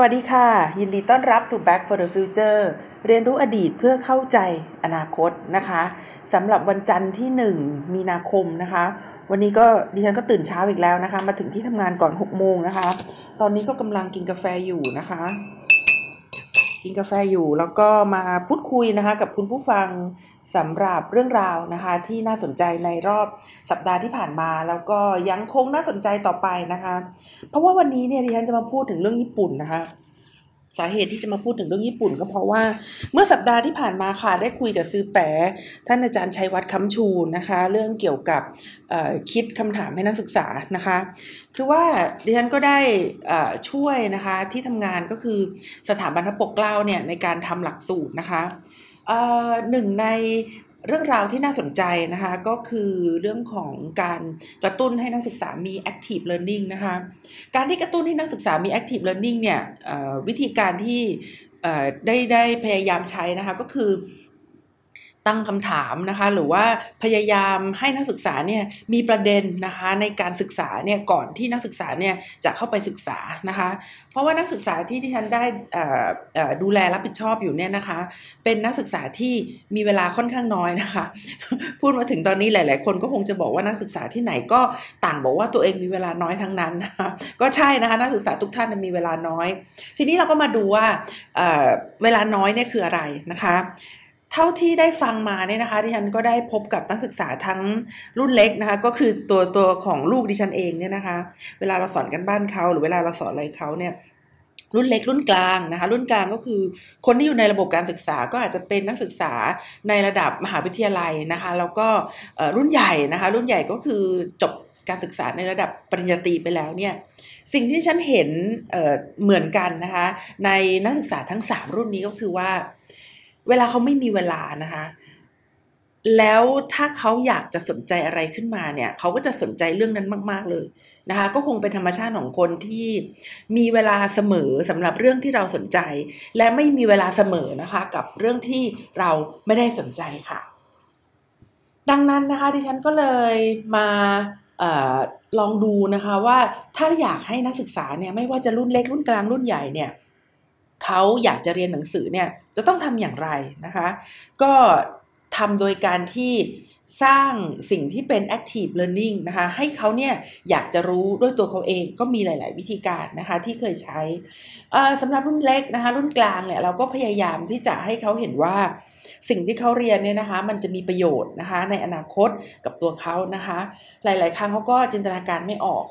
วัสดีค่ะ ยินดีต้อนรับสู่ Back for the Future เรียนรู้อดีตเพื่อเข้าใจอนาคตนะคะสำหรับวันจันทร์ที่ 1 มีนาคมนะคะ วันนี้ก็ดิฉันก็ตื่นเช้าอีกแล้วนะคะ มาถึงที่ทำงานก่อน 6 โมงนะคะ ตอนนี้ก็กำลังกินกาแฟอยู่นะคะ กินกาแฟอยู่ แล้วก็มาพูดคุยนะคะ กับคุณผู้ฟังสำหรับเรื่องราวนะคะ ที่น่าสนใจในรอบสัปดาห์ที่ผ่านมา แล้วก็ยังคงน่าสนใจต่อไปนะคะ เพราะว่าวันนี้เนี่ยดิฉันจะมาพูดถึงเรื่องญี่ปุ่นนะคะสาเหตุที่จะมาพูดถึงเรื่องญี่ปุ่นก็เพราะว่าเมื่อสัปดาห์ที่ผ่านมาค่ะได้คุยกับซื้อแปะท่านอาจารย์ชัยวัฒน์คำชูนะคะ เรื่องเกี่ยวกับคิดคำถามให้นักศึกษานะคะ คือว่าดิฉันก็ได้ช่วยนะคะที่ทำงานก็คือสถาบันพระปกเกล้าเนี่ยในการทำหลักสูตรนะคะหนึ่งในเรื่องราวที่น่าสนใจนะคะก็คือเรื่องของการกระตุ้นให้นักศึกษามี active learning นะคะการที่กระตุ้นให้นักศึกษามี active learning เนี่ยวิธีการที่ได้ได้พยายามใช้นะคะก็คือ ตั้งคำถามนะคะ หรือว่าพยายามให้นักศึกษาเนี่ยมีประเด็นนะคะในการศึกษาเนี่ยก่อนที่นักศึกษาเนี่ยจะเข้าไปศึกษานะคะ เพราะว่านักศึกษาที่ที่ฉันได้ดูแลรับผิดชอบอยู่เนี่ยนะคะ เป็นนักศึกษาที่มีเวลาค่อนข้างน้อยนะคะ พูดมาถึงตอนนี้หลาย ๆ คนก็คงจะบอกว่านักศึกษาที่ไหนก็ต่างบอกว่าตัวเองมีเวลาน้อยทั้งนั้นนะคะก็ใช่นะคะนักศึกษาทุกท่านมีเวลาน้อย ทีนี้เราก็มาดูว่าเวลาน้อยเนี่ยคืออะไรนะคะ เท่าที่ได้ฟังมาเนี่ยนะคะดิฉันก็ได้พบกับนักศึกษาทั้งรุ่นเล็กนะคะ ก็คือตัวตัวของลูกดิฉันเองเนี่ยนะคะ เวลาเราสอนกันบ้านเขาหรือเวลาเราสอนอะไรเขาเนี่ยรุ่นเล็กรุ่นกลางนะคะ รุ่นกลางก็คือคนที่อยู่ในระบบการศึกษาก็อาจจะเป็นนักศึกษาในระดับมหาวิทยาลัยนะคะ แล้วก็รุ่นใหญ่นะคะ รุ่นใหญ่ก็คือจบการศึกษาในระดับปริญญาตรีไปแล้วเนี่ยสิ่งที่ฉันเห็นเเหมือนกันนะคะ ในนักศึกษาทั้ง 3 รุ่นนี้ก็คือว่า เวลาเขาไม่มีเวลานะคะ แล้วถ้าเขาอยากจะสนใจอะไรขึ้นมาเนี่ยเขาก็จะสนใจเรื่องนั้นมาก ๆเลยนะคะ ก็คงเป็นธรรมชาติของคนที่มีเวลาเสมอสำหรับเรื่องที่เราสนใจ และไม่มีเวลาเสมอนะคะ กับเรื่องที่เราไม่ได้สนใจค่ะ ดังนั้นนะคะดิฉันก็เลยมาอลองดูนะคะว่าถ้าอยากให้นักศึกษาเนี่ยไม่ว่าจะรุ่นเล็กรุ่นกลางรุ่นใหญ่เนี่ย เขาอยากจะเรียนหนังสือเนี่ยจะต้องทำอย่างไรนะคะ ก็ทำโดยการที่สร้างสิ่งที่เป็น active learning นะคะให้เขาเนี่ยอยากจะรู้ด้วยตัวเขาเองก็มีหลาย ๆ วิธีการนะคะที่เคยใช้สำหรับรุ่นเล็กนะคะรุ่นกลางเนี่ยเราก็พยายามที่จะให้เขาเห็นว่าสิ่งที่เขาเรียนเนี่ยนะคะมันจะมีประโยชน์นะคะในอนาคตกับตัวเขานะคะ หลาย ๆ ครั้งเขาก็จินตนาการไม่ออก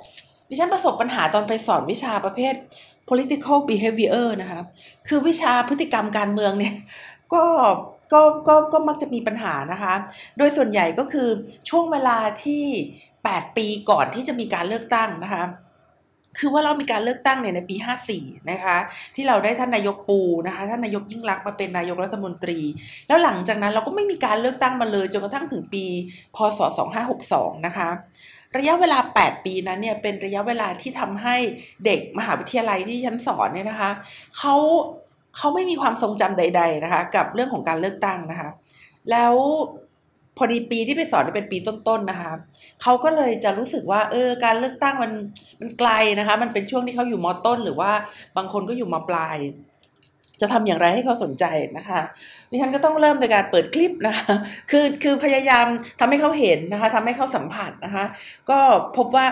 ดิฉันประสบปัญหาตอนไปสอนวิชาประเภท political behavior นะคะคือวิชาพฤติกรรมการเมืองเนี่ยก็ก็ก็ก็มักจะมีปัญหานะคะ โดยส่วนใหญ่ก็คือช่วงเวลาที่ 8 ปีก่อนที่จะมีการเลือกตั้งนะคะคือว่าเรามีการเลือกตั้งเนี่ยในปี 54 นะคะ ที่เราได้ท่านนายกปูนะคะ ท่านนายกยิ่งรักมาเป็นนายกรัฐมนตรี แล้วหลังจากนั้นเราก็ไม่มีการเลือกตั้งมาเลยจนกระทั่งถึงปี พศ 2562 นะคะ ระยะเวลา 8 ปีนั้นเนี่ยเป็นระยะเวลาที่ทำให้เด็กมหาวิทยาลัยที่ฉันสอนเนี่ยนะคะเขาเขาไม่มีความทรงจำใด ๆนะคะ กับเรื่องของการเลือกตั้งนะคะ แล้วพอดีปีที่ไปสอนเป็นปีต้นๆนะคะเขาก็เลยจะรู้สึกว่าเออการเลือกตั้งมันมันไกลนะคะ มันเป็นช่วงที่เขาอยู่มอต้น หรือว่าบางคนก็อยู่มปลาย จะทำอย่างไรให้เขาสนใจนะคะ ดิฉันก็ต้องเริ่มในการเปิดคลิปนะคะคือคือพยายามทำให้เขาเห็นนะคะทำให้เขาสัมผัสนะคะ ก็พบว่า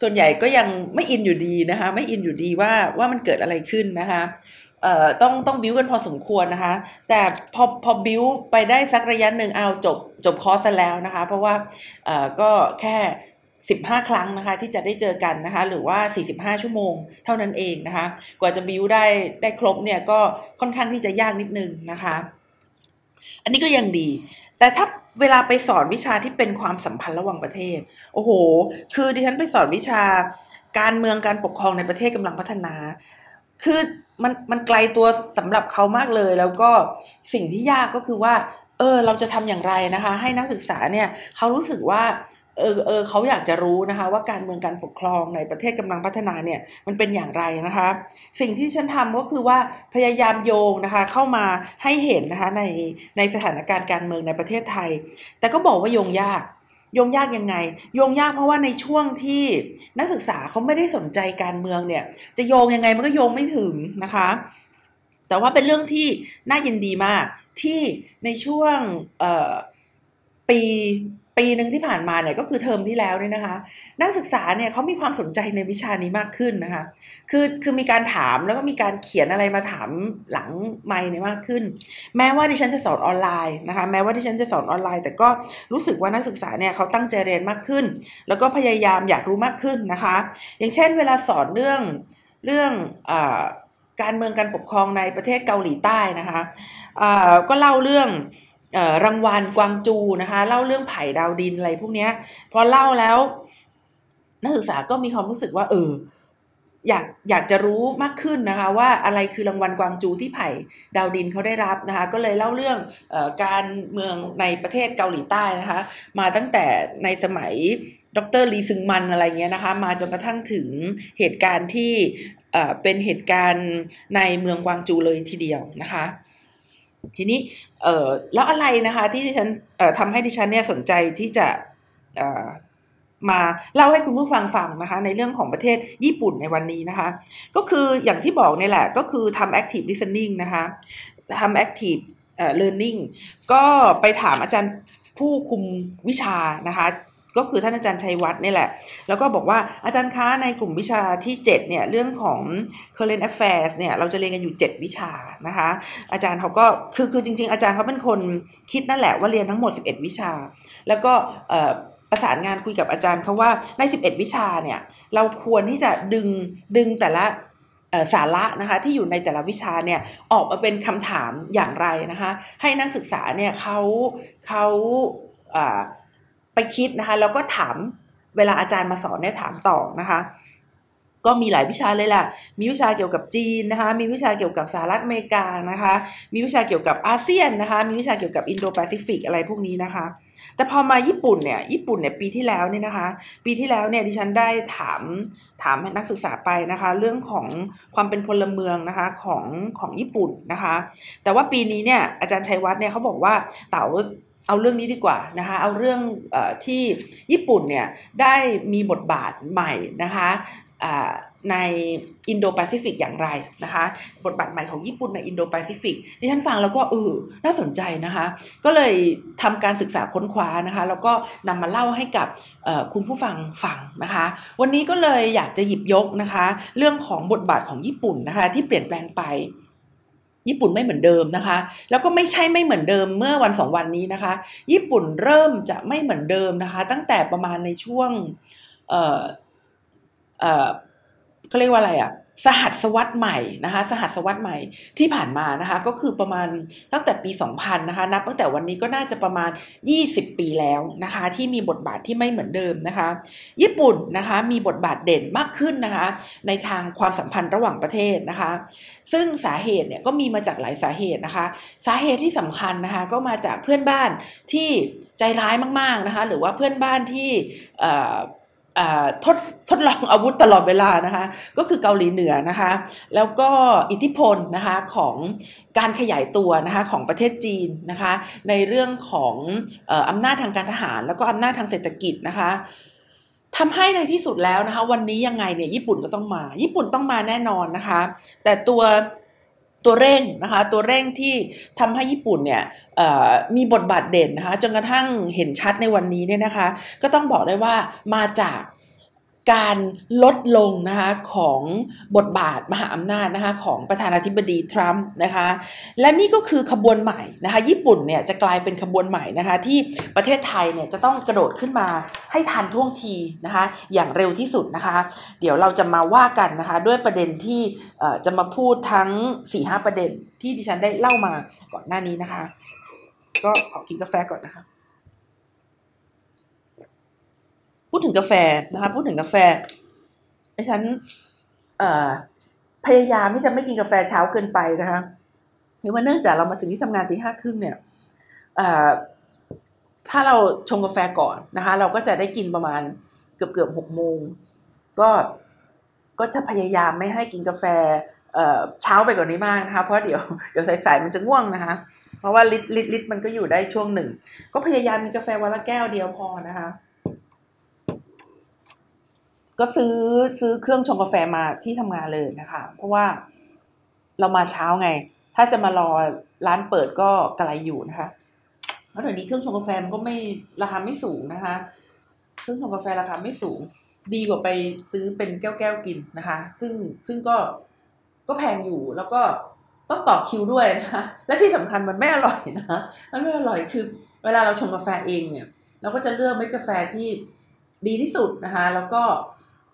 ส่วนใหญ่ก็ยังไม่อินอยู่ดีนะคะ ไม่อินอยู่ดีว่าว่ามันเกิดอะไรขึ้นนะคะเอ่อต้องต้องบิวกันพอสมควรนะคะ แต่พอพอบิวไปได้สักระยะหนึ่งเอาจบจบคอร์สแล้วนะคะ เพราะว่าเอ่อก็แค่15 ครั้งนะคะที่จะได้เจอกันนะคะหรือว่า 45 ชั่วโมงเท่านั้นเองนะคะ กว่าจะบิวได้ได้ครบเนี่ยก็ค่อนข้างที่จะยากนิดนึงนะคะ อันนี้ก็ยังดี แต่ถ้าเวลาไปสอนวิชาที่เป็นความสัมพันธ์ระหว่างประเทศ โอ้โห คือดิฉันไปสอนวิชา การเมืองการปกครองในประเทศกำลังพัฒนา คือมันมันไกลตัวสำหรับเขามากเลย แล้วก็สิ่งที่ยากก็คือว่า เออ เราจะทำอย่างไรนะคะ ให้นักศึกษาเนี่ยเขารู้สึกว่า เออเออเขาอยากจะรู้นะคะว่าการเมืองการปกครองในประเทศกำลังพัฒนาเนี่ยมันเป็นอย่างไรนะคะ สิ่งที่ฉันทำก็คือว่าพยายามโยงนะคะเข้ามาให้เห็นนะคะในในสถานการณ์การเมืองในประเทศไทย แต่ก็บอกว่าโยงยากโยงยากยังไงโยงยากเพราะว่าในช่วงที่นักศึกษาเขาไม่ได้สนใจการเมืองเนี่ยจะโยงยังไงมันก็โยงไม่ถึงนะคะ แต่ว่าเป็นเรื่องที่น่ายินดีมากที่ในช่วงปี ปีหนึ่งที่ผ่านมาเนี่ยก็คือเทอมที่แล้วเนี่ยนะคะ นักศึกษาเนี่ยเขามีความสนใจในวิชานี้มากขึ้นนะคะ คือคือมีการถามแล้วก็มีการเขียนอะไรมาถามหลังไม่เนี่ยมากขึ้น แม้ว่าดิฉันจะสอนออนไลน์นะคะ แม้ว่าดิฉันจะสอนออนไลน์ แต่ก็รู้สึกว่านักศึกษาเนี่ยเขาตั้งใจเรียนมากขึ้น แล้วก็พยายามอยากรู้มากขึ้นนะคะ อย่างเช่น เวลาสอนเรื่องเรื่องอการเมืองการปกครองในประเทศเกาหลีใต้นะคะก็เล่าเรื่อง รางวัลกวางจูนะคะ เล่าเรื่องไผ่ดาวดินอะไรพวกนี้พอเล่าแล้ว นักศึกษาก็มีความรู้สึกว่า เออ อยากอยากจะรู้มากขึ้นนะคะ ว่าอะไรคือรางวัลกวางจูที่ไผ่ดาวดินเขาได้รับนะคะ ก็เลยเล่าเรื่องอการเมืองในประเทศเกาหลีใต้นะคะ มาตั้งแต่ในสมัยดรลีซึงมันอะไรเงี้ยนะคะ มาจนกระทั่งถึงเหตุการณ์ที่เป็นเหตุการณ์ในเมืองกวางจูเลยทีเดียวนะคะ ทีนี้เออแล้วอะไรนะคะที่ฉันเอ่อทำให้ดิฉันเนี่ยสนใจที่จะเอ่อมาเล่าให้คุณผู้ฟังฟังนะคะ ในเรื่องของประเทศญี่ปุ่นในวันนี้นะคะ ก็คืออย่างที่บอกนี่แหละก็คือทำ active listening นะคะทำ active learning ก็ไปถามอาจารย์ผู้คุมวิชานะคะ ก็คือท่านอาจารย์ชัยวัฒน์นี่แหละ แล้วก็บอกว่าอาจารย์คะในกลุ่มวิชาที่ 7 เนี่ย เรื่องของ current affairs เนี่ย เราจะเรียนกันอยู่ 7 วิชานะคะ อาจารย์เขาก็คือคือจริง ๆ อาจารย์เขาเป็นคนคิดนั่นแหละว่าเรียนทั้งหมด 11 วิชา แล้วก็ประสานงานคุยกับอาจารย์เขาว่าใน 11 วิชาเนี่ย เราควรที่จะดึงดึงแต่ละสาระนะคะที่อยู่ในแต่ละวิชาเนี่ยออกมาเป็นคำถามอย่างไรนะคะ ให้นักศึกษาเนี่ยเขาเขา ไปคิดนะคะแล้วก็ถามเวลาอาจารย์มาสอนเนี่ยถามต่อนะคะ ก็มีหลายวิชาเลยล่ะ มีวิชาเกี่ยวกับจีนนะคะ มีวิชาเกี่ยวกับสหรัฐอเมริกานะคะ มีวิชาเกี่ยวกับอาเซียนนะคะ มีวิชาเกี่ยวกับอินโดแปซิฟิกอะไรพวกนี้นะคะ แต่พอมาญี่ปุ่นเนี่ย ญี่ปุ่นเนี่ยปีที่แล้วเนี่ยนะคะ ปีที่แล้วเนี่ยดิฉันได้ถามถามนักศึกษาไปนะคะ เรื่องของความเป็นพลเมืองนะคะของของญี่ปุ่นนะคะ แต่ว่าปีนี้เนี่ยอาจารย์ชัยวัฒน์เนี่ยเขาบอกว่าเต๋า เอาเรื่องนี้ดีกว่านะคะเอาเรื่องเอ่อที่ญี่ปุ่นเนี่ยได้มีบทบาทใหม่นะคะในอินโดแปซิฟิกอย่างไรนะคะ บทบาทใหม่ของญี่ปุ่นในอินโดแปซิฟิกที่ฉันฟังแล้วก็เออน่าสนใจนะคะ ก็เลยทำการศึกษาค้นคว้านะคะ แล้วก็นำมาเล่าให้กับคุณผู้ฟังฟังนะคะ วันนี้ก็เลยอยากจะหยิบยกนะคะ เรื่องของบทบาทของญี่ปุ่นนะคะ ที่เปลี่ยนแปลงไป ญี่ปุ่นไม่เหมือนเดิมนะคะ แล้วก็ไม่ใช่ไม่เหมือนเดิมเมื่อวันสองวันนี้นะคะ ญี่ปุ่นเริ่มจะไม่เหมือนเดิมนะคะ ตั้งแต่ประมาณในช่วง เอ่อ เอ่อเขาเรียกว่าอะไรอะ่ะ สหัสวรรษใหม่นะคะสหัสวรรษใหม่ที่ผ่านมานะคะก็คือประมาณตั้งแต่ปี 2000นะคะนับตั้งแต่วันนี้ก็น่าจะประมาณ 20 ปีแล้วนะคะที่มีบทบาทที่ไม่เหมือนเดิมนะคะ ญี่ปุ่นนะคะมีบทบาทเด่นมากขึ้นนะคะในทางความสัมพันธ์ระหว่างประเทศนะคะ ซึ่งสาเหตุเนี่ยก็มีมาจากหลายสาเหตุนะคะ สาเหตุที่สำคัญนะคะก็มาจากเพื่อนบ้านที่ใจร้ายมากๆนะคะหรือว่าเพื่อนบ้านที่ ทดทดลองอาวุธตลอดเวลานะคะก็คือเกาหลีเหนือนะคะแล้วก็อิทธิพลนะคะของการขยายตัวนะคะของประเทศจีนนะคะในเรื่องของอำนาจทางการทหาร แล้วก็อำนาจทางเศรษฐกิจนะคะทำให้ในที่สุดแล้วนะคะวันนี้ยังไงเนี่ยญี่ปุ่นก็ต้องมา ญี่ปุ่นต้องมาแน่นอนนะคะ แต่ตัว ตัวเร่งนะคะตัวเร่งที่ทำให้ญี่ปุ่นเนี่ยมีบทบาทเด่นนะคะจนกระทั่งเห็นชัดในวันนี้เนี่ยนะคะ ก็ต้องบอกได้ว่ามาจาก การลดลงนะคะของบทบาทมหาอำนาจนะคะของประธานาธิบดีทรัมป์นะคะและนี่ก็คือขบวนใหม่นะคะญี่ปุ่นเนี่ยจะกลายเป็นขบวนใหม่นะคะที่ประเทศไทยเนี่ยจะต้องกระโดดขึ้นมาให้ทันท่วงทีนะคะอย่างเร็วที่สุดนะคะเดี๋ยวเราจะมาว่ากันนะคะด้วยประเด็นที่จะมาพูดทั้ง 4-5 ประเด็นที่ดิฉันได้เล่ามาก่อนหน้านี้นะคะ ก็ขอกินกาแฟก่อนนะคะ พูดถึงกาแฟนะคะพูดถึงกาแฟไอ้ฉันพยายามที่จะไม่กินกาแฟเช้าเกินไปนะคะเห็นว่าเนื่องจากเรามาถึงที่ทำงานตีห้าครึ่งเนี่ยถ้าเราชงกาแฟก่อนนะคะ เราก็จะได้กินประมาณเกือบเกือบหกโมงก็ก็จะพยายามไม่ให้กินกาแฟเช้าไปกว่านี้มากนะคะเพราะเดี๋ยวเดี๋ยวสายๆมันจะง่วงนะคะ เพราะว่าลิตลิตรลิตรมันก็อยู่ได้ช่วงหนึ่ง ก็พยายามมีกาแฟวันละแก้วเดียวพอนะคะ ก็ซื้อซื้อเครื่องชงกาแฟมาที่ทำงานเลยนะคะ เพราะว่าเรามาเช้าไง ถ้าจะมารอร้านเปิดก็กระไรอยู่นะคะแล้วเดี๋ยวนี้เครื่องชงกาแฟมันก็ไม่ราคาไม่สูงนะคะ เครื่องชงกาแฟราคาไม่สูง ดีกว่าไปซื้อเป็นแก้วๆกินนะคะ ซึ่งซึ่งก็ก็แพงอยู่แล้วก็ต้องต่อคิวด้วยนะคะและที่สำคัญมันไม่อร่อยนะมันไม่อร่อยคือเวลาเราชงกาแฟเองเนี่ย เราก็จะเลือกเม็ดกาแฟที่ดีที่สุดนะคะ แล้วก็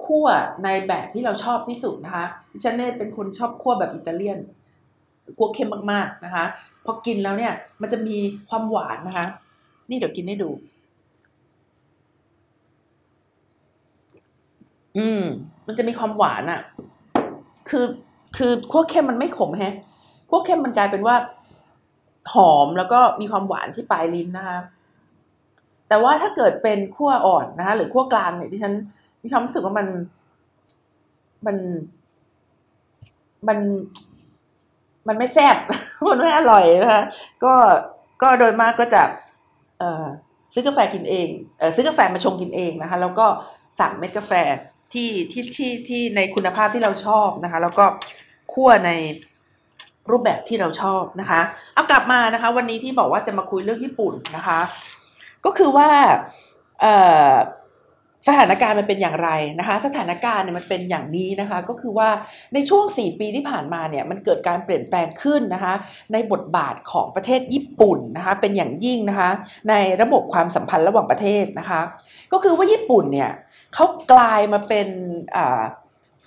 คั่วในแบบที่เราชอบที่สุดนะคะดิฉันเนี่ยเป็นคนชอบคั่วแบบอิตาเลียนคั่วเค็มมากๆนะคะ พอกินแล้วเนี่ยมันจะมีความหวานนะคะ นี่เดี๋ยวกินให้ดู อืม มันจะมีความหวานอะ่ะ คือคือคั่วเข้มมันไม่ขมแฮะคั่วเข้มมันกลายเป็นว่า หอมแล้วก็มีความหวานที่ปลายลิ้นนะคะแต่ว่าถ้าเกิดเป็นคั่วอ่อนนะคะ หรือคั่วกลางเนี่ยดิฉัน มีความรู้สึกว่ามันมันมันมันไม่แซ่บมันไม่อร่อยนะคะก็ก็โดยมากก็จะเอ่อซื้อกาแฟกินเองเออซื้อกาแฟมาชงกินเองนะคะ แล้วก็สั่งเม็ดกาแฟที่ที่ที่ที่ในคุณภาพที่เราชอบนะคะ แล้วก็คั่วในรูปแบบที่เราชอบนะคะ เอากลับมานะคะ วันนี้ที่บอกว่าจะมาคุยเรื่องญี่ปุ่นนะคะ ก็คือว่า สถานการณ์มันเป็นอย่างไรนะคะ สถานการณ์เนี่ยมันเป็นอย่างนี้นะคะ ก็คือว่าในช่วง 4 ปีที่ผ่านมาเนี่ยมันเกิดการเปลี่ยนแปลงขึ้นนะคะ ในบทบาทของประเทศญี่ปุ่นนะคะ เป็นอย่างยิ่งนะคะ ในระบบความสัมพันธ์ระหว่างประเทศนะคะ ก็คือว่าญี่ปุ่นเนี่ยเขากลายมาเป็น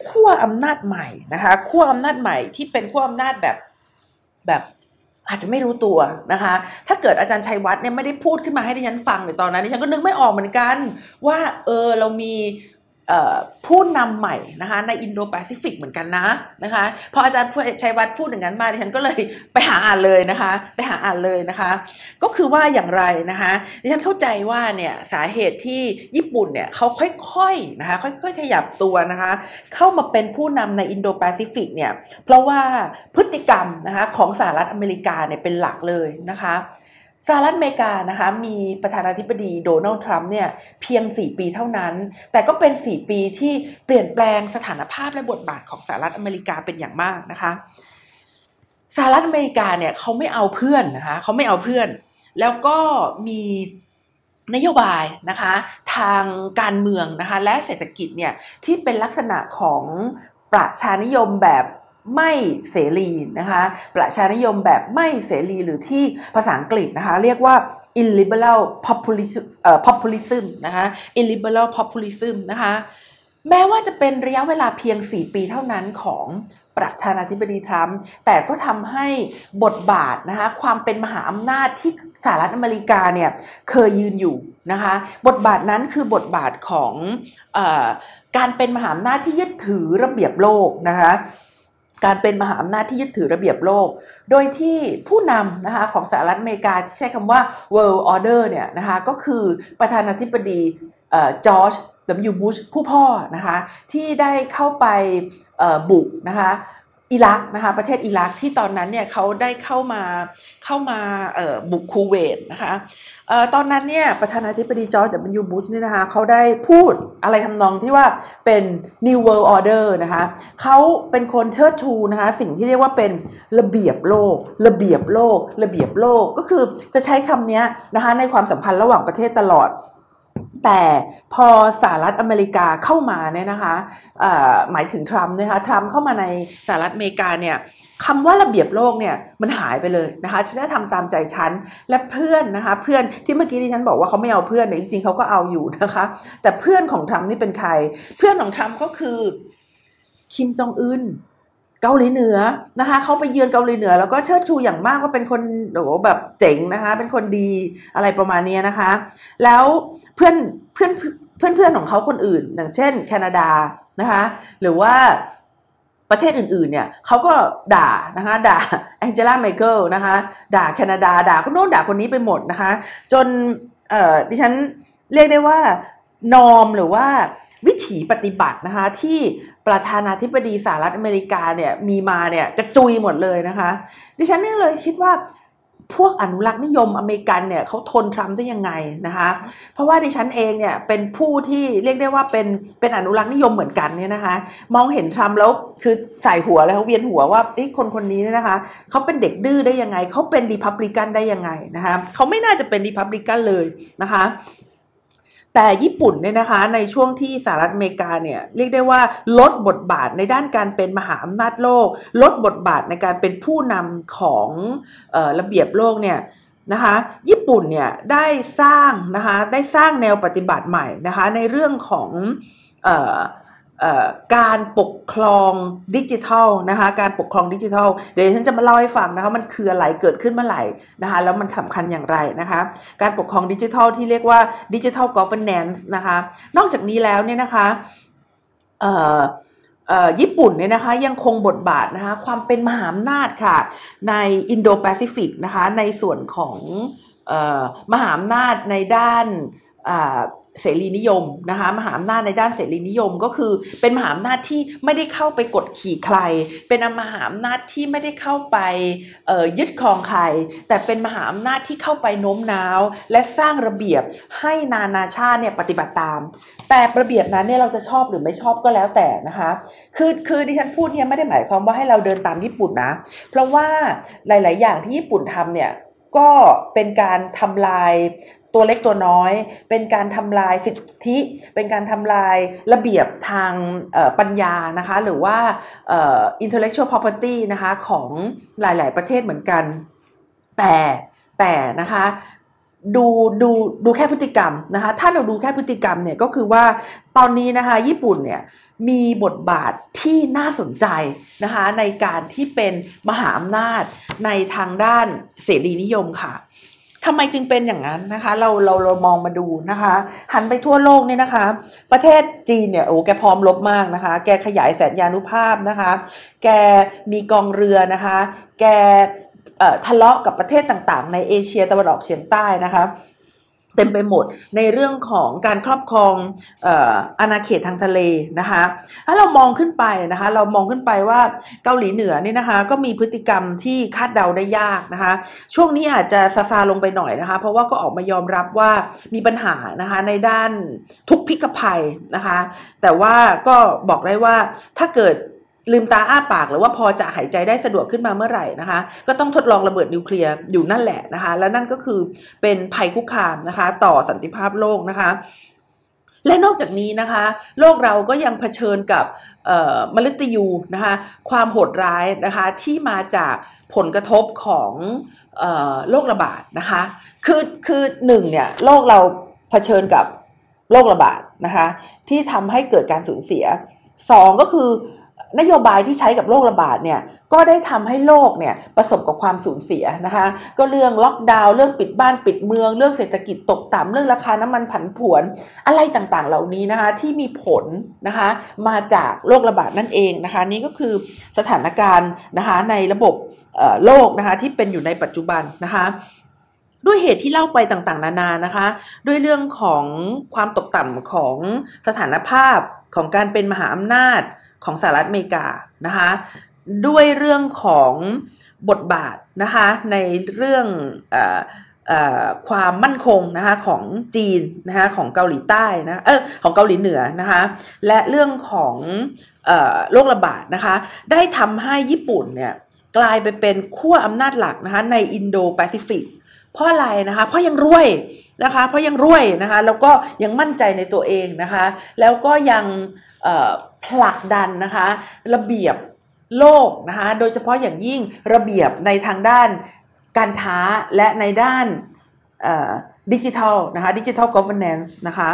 ขั้วอำนาจใหม่นะคะขั้วอำนาจใหม่ที่เป็นขั้วอำนาจแบบแบบ อาจจะไม่รู้ตัวนะคะ ถ้าเกิดอาจารย์ชัยวัฒน์เนี่ยไม่ได้พูดขึ้นมาให้ดิฉันฟังในตอนนั้นดิฉันก็นึกไม่ออกเหมือนกัน ว่าเออเรามี ผู้นำใหม่นะคะในอินโดแปซิฟิกเหมือนกันนะนะคะพออาจารย์ชัยวัฒน์พูดอย่างนั้นมาดิฉันก็เลยไปหาอ่านเลยนะคะไปหาอ่านเลยนะคะ ก็คือว่าอย่างไรนะคะดิฉันเข้าใจว่าเนี่ยสาเหตุที่ญี่ปุ่นเนี่ยเขาค่อยๆนะคะค่อยๆขยับตัวนะคะเข้ามาเป็นผู้นำในอินโดแปซิฟิกเนี่ยเพราะว่าพฤติกรรมนะคะของสหรัฐอเมริกาเนี่ยเป็นหลักเลยนะคะ สหรัฐอเมริกานะคะมีประธานาธิบดีโดนัลด์ทรัมป์เนี่ยเพียง 4 ปีเท่านั้น แต่ก็เป็น 4 ปีที่เปลี่ยนแปลงสถานภาพและบทบาทของสหรัฐอเมริกาเป็นอย่างมากนะคะสหรัฐอเมริกาเนี่ยเขาไม่เอาเพื่อนนะคะเขาไม่เอาเพื่อน แล้วก็มีนโยบายนะคะทางการเมืองนะคะและเศรษฐกิจเนี่ยที่เป็นลักษณะของประชานิยมแบบ ไม่เสรีนะคะประชานิยมแบบไม่เสรีหรือที่ภาษาอังกฤษนะคะเรียกว่า illiberal populism เอ่อ populism นะคะ illiberal populism นะคะแม้ว่าจะเป็นระยะเวลาเพียง 4 ปีเท่านั้นของประธานาธิบดีทรัมป์แต่ก็ทำให้บทบาทนะคะความเป็นมหาอำนาจที่สหรัฐอเมริกาเนี่ยเคยยืนอยู่นะคะบทบาทนั้นคือบทบาทของอการเป็นมหาอำนาจที่ยึดถือระเบียบโลกนะคะ การเป็นมหาอำนาจที่ยึดถือระเบียบโลก โดยที่ผู้นำนะคะของสหรัฐอเมริกาที่ใช้คำว่า world order เนี่ยนะคะก็คือประธานาธิบดีจอร์จ W. Bush ผู้พ่อนะคะที่ได้เข้าไปบุกนะคะ อิรักนะคะประเทศอิรักที่ตอนนั้นเนี่ยเขาได้เข้ามาเข้ามาบุกคูเวตนะคะตอนนั้นเนี่ยประธานาธิบดีจอร์จ W. Bush นี่นะคะเขาได้พูดอะไรทำนองที่ว่าเป็น New World Order นะคะเขาเป็นคนเชิดชูนะคะสิ่งที่เรียกว่าเป็นระเบียบโลก ระเบียบโลก ระเบียบโลกก็คือจะใช้คำนี้นะคะในความสัมพันธ์ระหว่างประเทศตลอด แต่พอสหรัฐอเมริกาเข้ามาเนี่ยนะคะหมายถึงทรัมป์นะคะทรัมป์เข้ามาในสหรัฐอเมริกาเนี่ยคำว่าระเบียบโลกเนี่ยมันหายไปเลยนะคะฉันจะทำตามใจฉันและเพื่อนนะคะเพื่อนที่เมื่อกี้ที่ฉันบอกว่าเขาไม่เอาเพื่อนเนี่ยจริงๆเขาก็เอาอยู่นะคะแต่เพื่อนของทรัมป์นี่เป็นใคร เพื่อนของทรัมป์ก็คือคิมจองอึนเกาหลีเหนือนะคะเขาไปเยือนเกาหลีเหนือ แล้วก็เชิดชูอย่างมากว่าเป็นคนโอ้แบบเจ๋งนะคะเป็นคนดีอะไรประมาณนี้นะคะ แล้ว พื่อนเพื่อนเพื่อนเพื่อนของเขาคนอื่น อย่างเช่น แคนาดานะคะหรือว่าประเทศอื่นๆเนี่ยเขาก็ด่านะคะด่าแองเจล่าไมเคิลนะคะด่าแคนาดาด่าคนโน้นด่าคนนี้ไปหมดนะคะจนเอ่อดิฉันเรียกได้ว่านอมหรือว่าวิถีปฏิบัตินะคะที่ประธานาธิบดีสหรัฐอเมริกาเนี่ยมีมาเนี่ยกระจุยหมดเลยนะคะ ดิฉันเนี่ยเลยคิดว่า พวกอนุรักษ์นิยมอเมริกันเนี่ยเขาทนทรัมป์ได้ยังไงนะคะเพราะว่าดิฉันเองเนี่ยเป็นผู้ที่เรียกได้ว่าเป็นเป็นอนุรักษ์นิยมเหมือนกันเนี่ยนะคะมองเห็นทรัมป์แล้วคือใส่หัวแล้วเวียนหัวว่าไอ้คนคนนี้เนี่ยนะคะเขาเป็นเด็กดื้อได้ยังไงเขาเป็นดีพับลิกันได้ยังไงนะคะเขาไม่น่าจะเป็นดีพับลิกันเลยนะคะ แต่ญี่ปุ่นเนี่ยนะคะในช่วงที่สหรัฐอเมริกาเนี่ยเรียกได้ว่าลดบทบาทในด้านการเป็นมหาอำนาจโลก ลดบทบาทในการเป็นผู้นำของออระเบียบโลกเนี่ยนะคะญี่ปุ่นเนี่ยได้สร้างนะคะได้สร้างแนวปฏิบัติใหม่นะคะในเรื่องของออ การปกครองดิจิทัลนะคะการปกครองดิจิทัลเดี๋ยวฉันจะมาเล่าให้ฟังนะคะมันคืออะไรเกิดขึ้นเมื่อไหร่นะคะแล้วมันสำคัญอย่างไรนะคะการปกครองดิจิทัลที่เรียกว่าดิจิทัลกอ v เ r n a n c e นะคะนอกจากนี้แล้วเนี่ยนะคะญี่ปุ่นเนี่ยนะคะยังคงบทบาทนะคะความเป็นมหาอำนาจค่ะในอินโดแปซิฟิกนะคะในส่วนของมหาอำนาจในด้าน เสรีนิยมนะคะมหาอำนาจในด้านเสรีนิยมก็คือ เป็นมหาอำนาจที่ไม่ได้เข้าไปกดขี่ใคร เป็นมหาอำนาจที่ไม่ได้เข้าไปยึดครองใคร แต่เป็นมหาอำนาจที่เข้าไปโน้มน้าว และสร้างระเบียบให้นานาชาติเนี่ยปฏิบัติตาม แต่ระเบียบนั้นเนี่ยเราจะชอบหรือไม่ชอบก็แล้วแต่นะคะคือคือดิฉันพูดเนี่ยไม่ได้หมายความว่าให้เราเดินตามญี่ปุ่นนะ เพราะว่าหลาย ๆ อย่างที่ญี่ปุ่นทำเนี่ยก็เป็นการทำลาย ตัวเล็กตัวน้อย เป็นการทำลายสิทธิ เป็นการทำลายระเบียบทางปัญญานะคะหรือว่า intellectual property นะคะของหลาย ๆ ประเทศเหมือนกัน แต่แต่นะคะดูดูดูแค่พฤติกรรมนะคะถ้าเราดูแค่พฤติกรรมเนี่ยก็คือว่าตอนนี้นะคะญี่ปุ่นเนี่ยมีบทบาทที่น่าสนใจนะคะในการที่เป็นมหาอำนาจในทางด้านเสรีนิยมค่ะ ทำไมจึงเป็นอย่างนั้นนะคะ เราเราเรามองมาดูนะคะ หันไปทั่วโลกเนี่ยนะคะ ประเทศจีนเนี่ยโอ้แกพร้อมลบมากนะคะ แกขยายแสนยานุภาพนะคะ แกมีกองเรือนะคะ แกทะเลาะกับประเทศต่างๆ ในเอเชียตะวันออกเฉียงใต้นะคะ เต็มไปหมดในเรื่องของการครอบครองอาณาเขตทางทะเลนะคะถ้าเรามองขึ้นไปนะคะเรามองขึ้นไปว่าเกาหลีเหนือนี่นะคะก็มีพฤติกรรมที่คาดเดาได้ยากนะคะช่วงนี้อาจจะซาซาลงไปหน่อยนะคะเพราะว่าก็ออกมายอมรับว่ามีปัญหานะคะในด้านทุกพิกภัยนะคะแต่ว่าก็บอกได้ว่าถ้าเกิด ลืมตาอ้าปากหรือว่าพอจะหายใจได้สะดวกขึ้นมาเมื่อไหร่นะคะ ก็ต้องทดลองระเบิดนิวเคลียร์อยู่นั่นแหละนะคะ และนั่นก็คือเป็นภัยคุกคามนะคะ ต่อสันติภาพโลกนะคะและนอกจากนี้นะคะ โลกเราก็ยังเผชิญกับมลตยูนะคะความโหดร้ายนะคะที่มาจากผลกระทบของโรคระบาดนะคะคือคือหนึ่งเนี่ยโลกเราเผชิญกับโรคระบาดนะคะที่ทำให้เกิดการสูญเสียสองก็คือ นโยบายที่ใช้กับโรคระบาดเนี่ยก็ได้ทำให้โลกเนี่ยประสบกับความสูญเสียนะคะ ก็เรื่องล็อกดาวน์เรื่องปิดบ้านปิดเมือง เรื่องเศรษฐกิจตกต่ำเรื่องราคาน้ำมันผันผวน อะไรต่างๆ เหล่านี้นะคะที่มีผลนะคะมาจากโรคระบาดนั่นเองนะคะ นี่ก็คือสถานการณ์นะคะในระบบโลกนะคะที่เป็นอยู่ในปัจจุบันนะคะด้วยเหตุที่เล่าไปต่างๆ นานานะคะ ด้วยเรื่องของความตกต่ำของสถานภาพของการเป็นมหาอำนาจ ของสหรัฐอเมริกานะคะด้วยเรื่องของบทบาทนะคะในเรื่องอความมั่นคงนะคะของจีนนะคะของเกาหลีใต้นะเออของเกาหลีเหนือนะคะและเรื่องของโรคระบาดนะคะได้ทำให้ญี่ปุ่นเนี่ยกลายไปเป็นขั้วอำนาจหลักนะคะในอินโดแปซิฟิกเพราะอะไรนะคะเพราะยังรวย นะคะ เพราะยังรวยนะคะ แล้วก็ยังมั่นใจในตัวเองนะคะ แล้วก็ยังผลักดันนะคะ ระเบียบโลกนะคะ โดยเฉพาะอย่างยิ่งระเบียบในทางด้านการค้าและในด้านดิจิทัลนะคะดิจิทัลกอ v เ r n a n c e นะคะ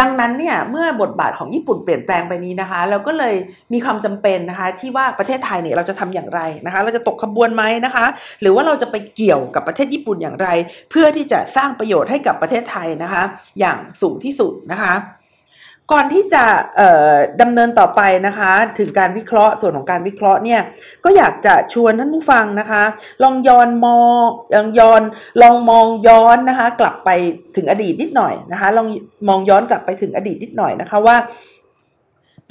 ดังนั้นเนี่ยเมื่อบทบาทของญี่ปุ่นเปลี่ยนแปลงไปนี้นะคะ เราก็เลยมีความจำเป็นนะคะที่ว่าประเทศไทยเนี่ยเราจะทำอย่างไรนะคะ เราจะตกขบวนไหมนะคะ หรือว่าเราจะไปเกี่ยวกับประเทศญี่ปุ่นอย่างไร เพื่อที่จะสร้างประโยชน์ให้กับประเทศไทยนะคะ อย่างสูงที่สุดนะคะ ก่อนที่จะดำเนินต่อไปนะคะ ถึงการวิเคราะห์ส่วนของการวิเคราะห์เนี่ยก็อยากจะชวนท่านผู้ฟังนะคะ ลองย้อนมองลองย้อนลองมองย้อนนะคะ กลับไปถึงอดีตนิดหน่อยนะคะ ลองมองย้อนกลับไปถึงอดีตนิดหน่อยนะคะว่า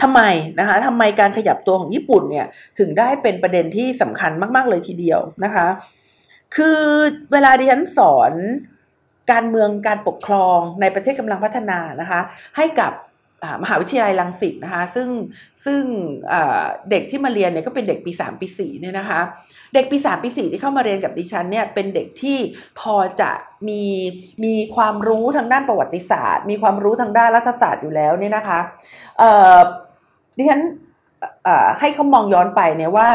ทำไมนะคะทำไมการขยับตัวของญี่ปุ่นเนี่ยถึงได้เป็นประเด็นที่สำคัญมาก ๆ เลยทีเดียวนะคะ คือเวลาดิฉันสอนการเมืองการปกครองในประเทศกำลังพัฒนานะคะ ให้กับ มหาวิทยาลัยลังสิตนะคะซึ่งซึ่งเด็กที่มาเรียนเนี่ยก็เป็นเด็กปี 3 ปี4เนี่ยนะคะเด็กปี 3 ปี 4 ที่เข้ามาเรียนกับดิฉันเนี่ยเป็นเด็กที่พอจะมีมีความรู้ทางด้านประวัติศาสตร์ มีความรู้ทางด้านรัฐศาสตร์อยู่แล้วเนี่ยนะคะดิฉัน ให้เขามองย้อนไปเนี่ยว่า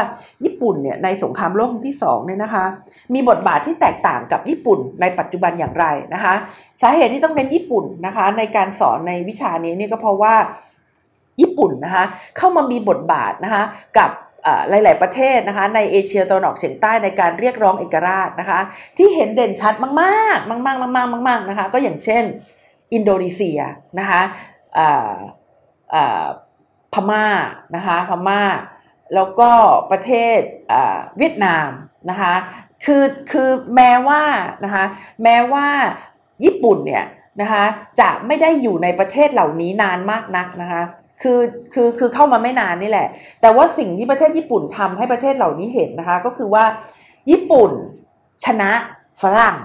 ญี่ปุ่นเนี่ยในสงครามโลกที่สองเนี่ยนะคะ มีบทบาทที่แตกต่างกับญี่ปุ่นในปัจจุบันอย่างไรนะคะสาเหตุที่ต้องเน้นญี่ปุ่นนะคะ ในการสอนในวิชานี้เนี่ยก็เพราะว่าญี่ปุ่นนะคะเข้ามามีบทบาทนะคะกับหลาย ๆ ประเทศนะคะในเอเชียตะวันออกเฉียงใต้ในการเรียกร้องเอกราชนะคะ ที่เห็นเด่นชัดมาก ๆ มาก ๆ มาก ๆ มาก ๆ นะคะ ก็อย่างเช่น อินโดนีเซียนะคะ พม่านะคะพม่า แล้วก็ประเทศเวียดนามนะคะคือคือแม้ว่านะคะแม้ว่าญี่ปุ่นเนี่ยนะคะจะไม่ได้อยู่ในประเทศเหล่านี้นานมากนักนะคะคือคือคือเข้ามาไม่นานนี่แหละ แต่ว่าสิ่งที่ประเทศญี่ปุ่นทำให้ประเทศเหล่านี้เห็นนะคะก็คือว่าญี่ปุ่นชนะฝรั่ง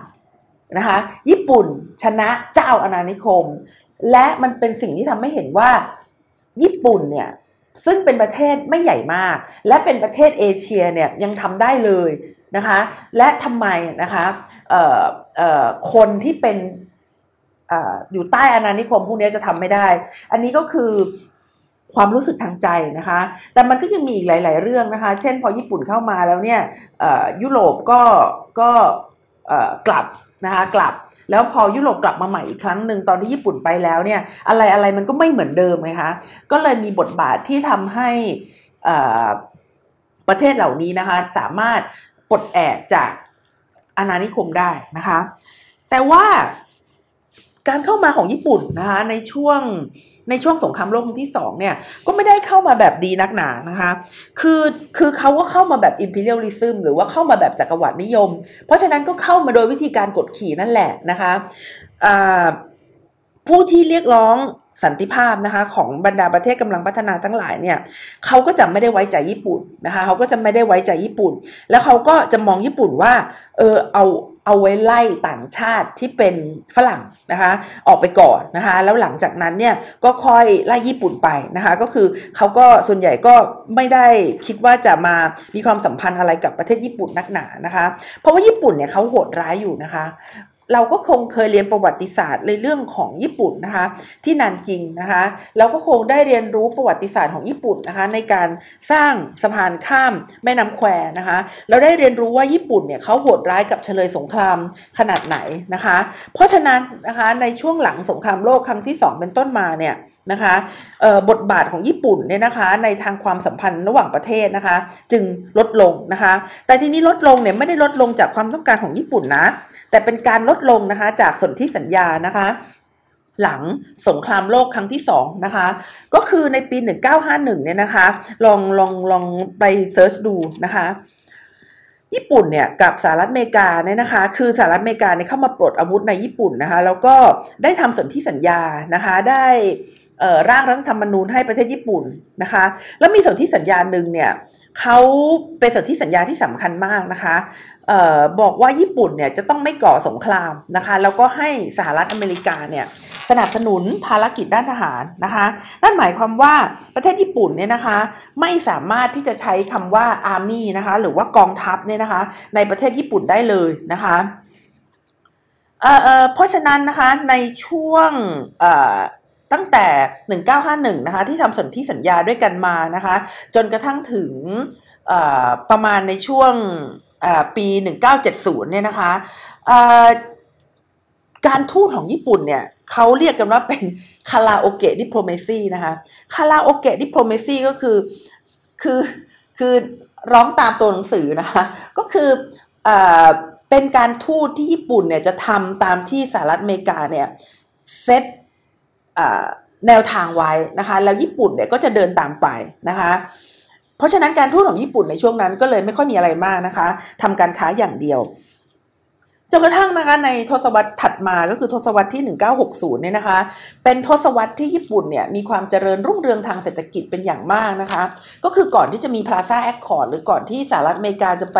นะคะญี่ปุ่นชนะเจ้าอาณานิคม และมันเป็นสิ่งที่ทำให้เห็นว่า ญี่ปุ่นเนี่ยซึ่งเป็นประเทศไม่ใหญ่มาก และเป็นประเทศเอเชียเนี่ยยังทำได้เลยนะคะและทำไมนะคะคนที่เป็นออยู่ใต้อาณานิคมพวกนี้จะทำไม่ได้ อันนี้ก็คือความรู้สึกทางใจนะคะ แต่มันก็ยังมีอีกหลาย ๆ เรื่องนะคะ เช่นพอญี่ปุ่นเข้ามาแล้วเนี่ยยุโรปก็ก็กลับนะคะกลับ แล้วพอยุโรปกลับมาใหม่อีกครั้งหนึ่งตอนที่ญี่ปุ่นไปแล้วเนี่ยอะไรอะไรมันก็ไม่เหมือนเดิมไงคะก็เลยมีบทบาทที่ทำให้ประเทศเหล่านี้นะคะสามารถปลดแอกจากอาณานิคมได้นะคะ แต่ว่า การเข้ามาของญี่ปุ่นนะคะในช่วงในช่วงสงครามโลกครั้งที่สองเนี่ยก็ไม่ได้เข้ามาแบบดีนักหนานะคะคือคือเขาก็เข้ามาแบบ imperialism หรือว่าเข้ามาแบบจักรวรรดินิยม เพราะฉะนั้นก็เข้ามาโดยวิธีการกดขี่นั่นแหละนะคะผู้ที่เรียกร้องสันติภาพนะคะของบรรดาประเทศกำลังพัฒนาทั้งหลายเนี่ยเขาก็จะไม่ได้ไว้ใจญี่ปุ่นนะคะเขาก็จะไม่ได้ไว้ใจญี่ปุ่น แล้วเขาก็จะมองญี่ปุ่นว่าเออเอา เอาไว้ไล่ต่างชาติที่เป็นฝรั่งนะคะออกไปก่อนนะคะแล้วหลังจากนั้นเนี่ยก็ค่อยไล่ญี่ปุ่นไปนะคะก็คือเขาก็ส่วนใหญ่ก็ไม่ได้คิดว่าจะมามีความสัมพันธ์อะไรกับประเทศญี่ปุ่นนักหนานะคะ เพราะว่าญี่ปุ่นเนี่ยเขาโหดร้ายอยู่นะคะ เราก็คงเคยเรียนประวัติศาสตร์ในเรื่องของญี่ปุ่นนะคะที่นันกิงนะคะเราก็คงได้เรียนรู้ประวัติศาสตร์ของญี่ปุ่นนะคะในการสร้างสะพานข้ามแม่น้ำแควนะคะเราได้เรียนรู้ว่าญี่ปุ่นเนี่ยเขาโหดร้ายกับเฉลยสงครามขนาดไหนนะคะ เพราะฉะนั้นนะคะในช่วงหลังสงครามโลกครั้งที่ 2 เป็นต้นมาเนี่ยนะคะบทบาทของญี่ปุ่นเนี่ยนะคะในทางความสัมพันธ์ระหว่างประเทศนะคะ จึงลดลงนะคะ แต่ทีนี้ลดลงเนี่ยไม่ได้ลดลงจากความต้องการของญี่ปุ่นนะ แต่เป็นการลดลงนะคะจากสนธิสัญญานะคะหลังสงครามโลกครั้งที่2นะคะ ก็คือในปี 1951 เนี่ยนะคะ ลองลองลองไปเซิร์ชดูนะคะ ญี่ปุ่นเนี่ยกับสหรัฐอเมริกาเนี่ยนะคะ คือสหรัฐอเมริกาเนี่ยเข้ามาปลดอาวุธในญี่ปุ่นนะคะ แล้วก็ได้ทำสนธิสัญญานะคะ ได้ร่างรัฐธรรมนูญให้ประเทศญี่ปุ่นนะคะ แล้วมีสนธิสัญญาหนึ่งเนี่ยเขาเป็นสนธิสัญญาที่สำคัญมากนะคะ บอกว่าญี่ปุ่นเนี่ยจะต้องไม่ก่อสงครามนะคะแล้วก็ให้สหรัฐอเมริกาเนี่ยสนับสนุนภารกิจด้านทหารนะคะนั่นหมายความว่าประเทศญี่ปุ่นเนี่ยนะคะไม่สามารถที่จะใช้คำว่า army นะคะหรือว่ากองทัพเนี่ยนะคะในประเทศญี่ปุ่นได้เลยนะคะเเพราะฉะนั้นนะคะในช่วงตั้งแต่ 1951 นะคะที่ทำสนธิสัญญาด้วยกันมานะคะจนกระทั่งถึงประมาณในช่วง ปี 1970 เนี่ยนะคะการทูตของญี่ปุ่นเนี่ยเขาเรียกกันว่าเป็นคาราโอเกะดิปโลเมซีนะคะคาราโอเกะดิปโลเมซีก็คือคือคือร้องตามตัวหนังสือนะคะก็คืออเป็นการทูตที่ญี่ปุ่นเนี่ยจะทำตามที่สหรัฐอเมริกาเนี่ยเซตแนวทางไว้นะคะแล้วญี่ปุ่นเนี่ยก็จะเดินตามไปนะคะ ราะฉะนั้นการทูตของญี่ปุ่นในช่วงนั้นก็เลยไม่ค่อยมีอะไรมากนะคะทำการค้าอย่างเดียวจจนกระทั่งนะคะในทศวรรษถัดมาก็คือทศวรรษที่ 1960 เนี่ยนะคะ เป็นทศวรรษที่ญี่ปุ่นเนี่ยมีความเจริญรุ่งเรืองทางเศรษฐกิจเป็นอย่างมากนะคะ ก็คือก่อนที่จะมี Plaza Accord หรือก่อนที่สหรัฐอเมริกาจะไป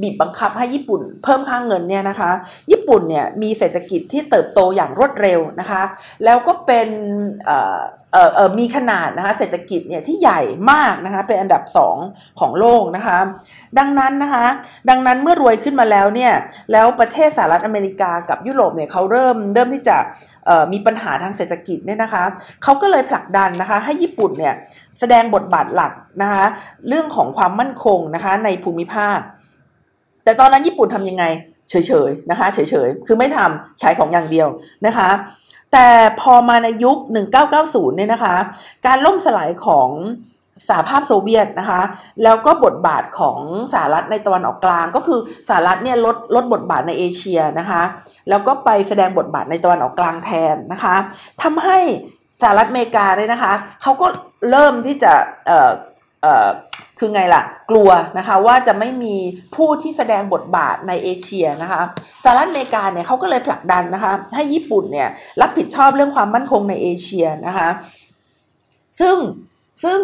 บีบบังคับให้ญี่ปุ่นเพิ่มค่าเงินเนี่ยนะคะ ญี่ปุ่นเนี่ยมีเศรษฐกิจที่เติบโตอย่างรวดเร็วนะคะ แล้วก็เป็น เอ่อเอ่อมีขนาดนะคะเศรษฐกิจเนี่ยที่ใหญ่มากนะคะเป็นอันดับ 2 ของโลกนะคะ ดังนั้นนะคะดังนั้นเมื่อรวยขึ้นมาแล้วเนี่ยแล้วประเทศสหรัฐอเมริกากับยุโรปเนี่ยเขาเริ่มเริ่มที่จะมีปัญหาทางเศรษฐกิจเนี่ยนะคะเขาก็เลยผลักดันนะคะให้ญี่ปุ่นเนี่ยแสดงบทบาทหลักนะคะเรื่องของความมั่นคงนะคะในภูมิภาค แต่ตอนนั้นญี่ปุ่นทำยังไงเฉยๆนะคะเฉยๆ คือไม่ทำใช้ของอย่างเดียวนะคะ แต่พอมาในยุค 1990 เนี่ยนะคะ การล่มสลายของสหภาพโซเวียตนะคะ แล้วก็บทบาทของสหรัฐในตะวันออกกลางก็คือสหรัฐเนี่ยลดลดบทบาทในเอเชียนะคะ แล้วก็ไปแสดงบทบาทในตะวันออกกลางแทนนะคะทำให้สหรัฐอเมริกาเนี่ยนะคะเขาก็เริ่มที่จะเอ่อเอ่อ คือไงล่ะ กลัวนะคะว่าจะไม่มีผู้ที่แสดงบทบาทในเอเชียนะคะสหรัฐอเมริกาเนี่ยเขาก็เลยผลักดันนะคะให้ญี่ปุ่นเนี่ยรับผิดชอบเรื่องความมั่นคงในเอเชียนะคะซึ่งซึ่ง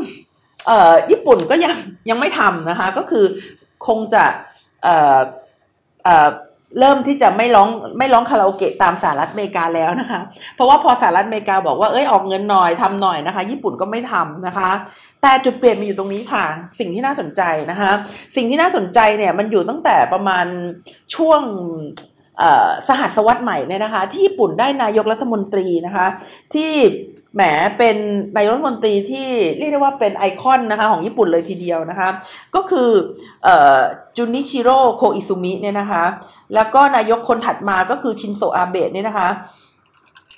ญี่ปุ่นก็ยังยังไม่ทำนะคะก็คือคงจะเเเริ่มที่จะไม่ร้องไม่ร้องคาราโอเกะตามสหรัฐอเมริกาแล้วนะคะ เพราะว่าพอสหรัฐอเมริกาบอกว่าเอ้ยออกเงินหน่อยทำหน่อยนะคะ ญี่ปุ่นก็ไม่ทำนะคะ แต่จุดเปลี่ยนมาอยู่ตรงนี้ค่ะ สิ่งที่น่าสนใจนะคะ สิ่งที่น่าสนใจเนี่ยมันอยู่ตั้งแต่ประมาณช่วงสหัสวรรษใหม่เนี่ยนะคะ ที่ญี่ปุ่นได้นายกรัฐมนตรีนะคะ ที่แหมเป็นนายกรัฐมนตรีที่เรียกได้ว่าเป็นไอคอนนะคะของญี่ปุ่นเลยทีเดียวนะคะ ก็คือจุนิชิโร่โคอิซุมิเนี่ยนะคะ แล้วก็นายกคนถัดมาก็คือชินโซอาเบะเนี่ยนะคะ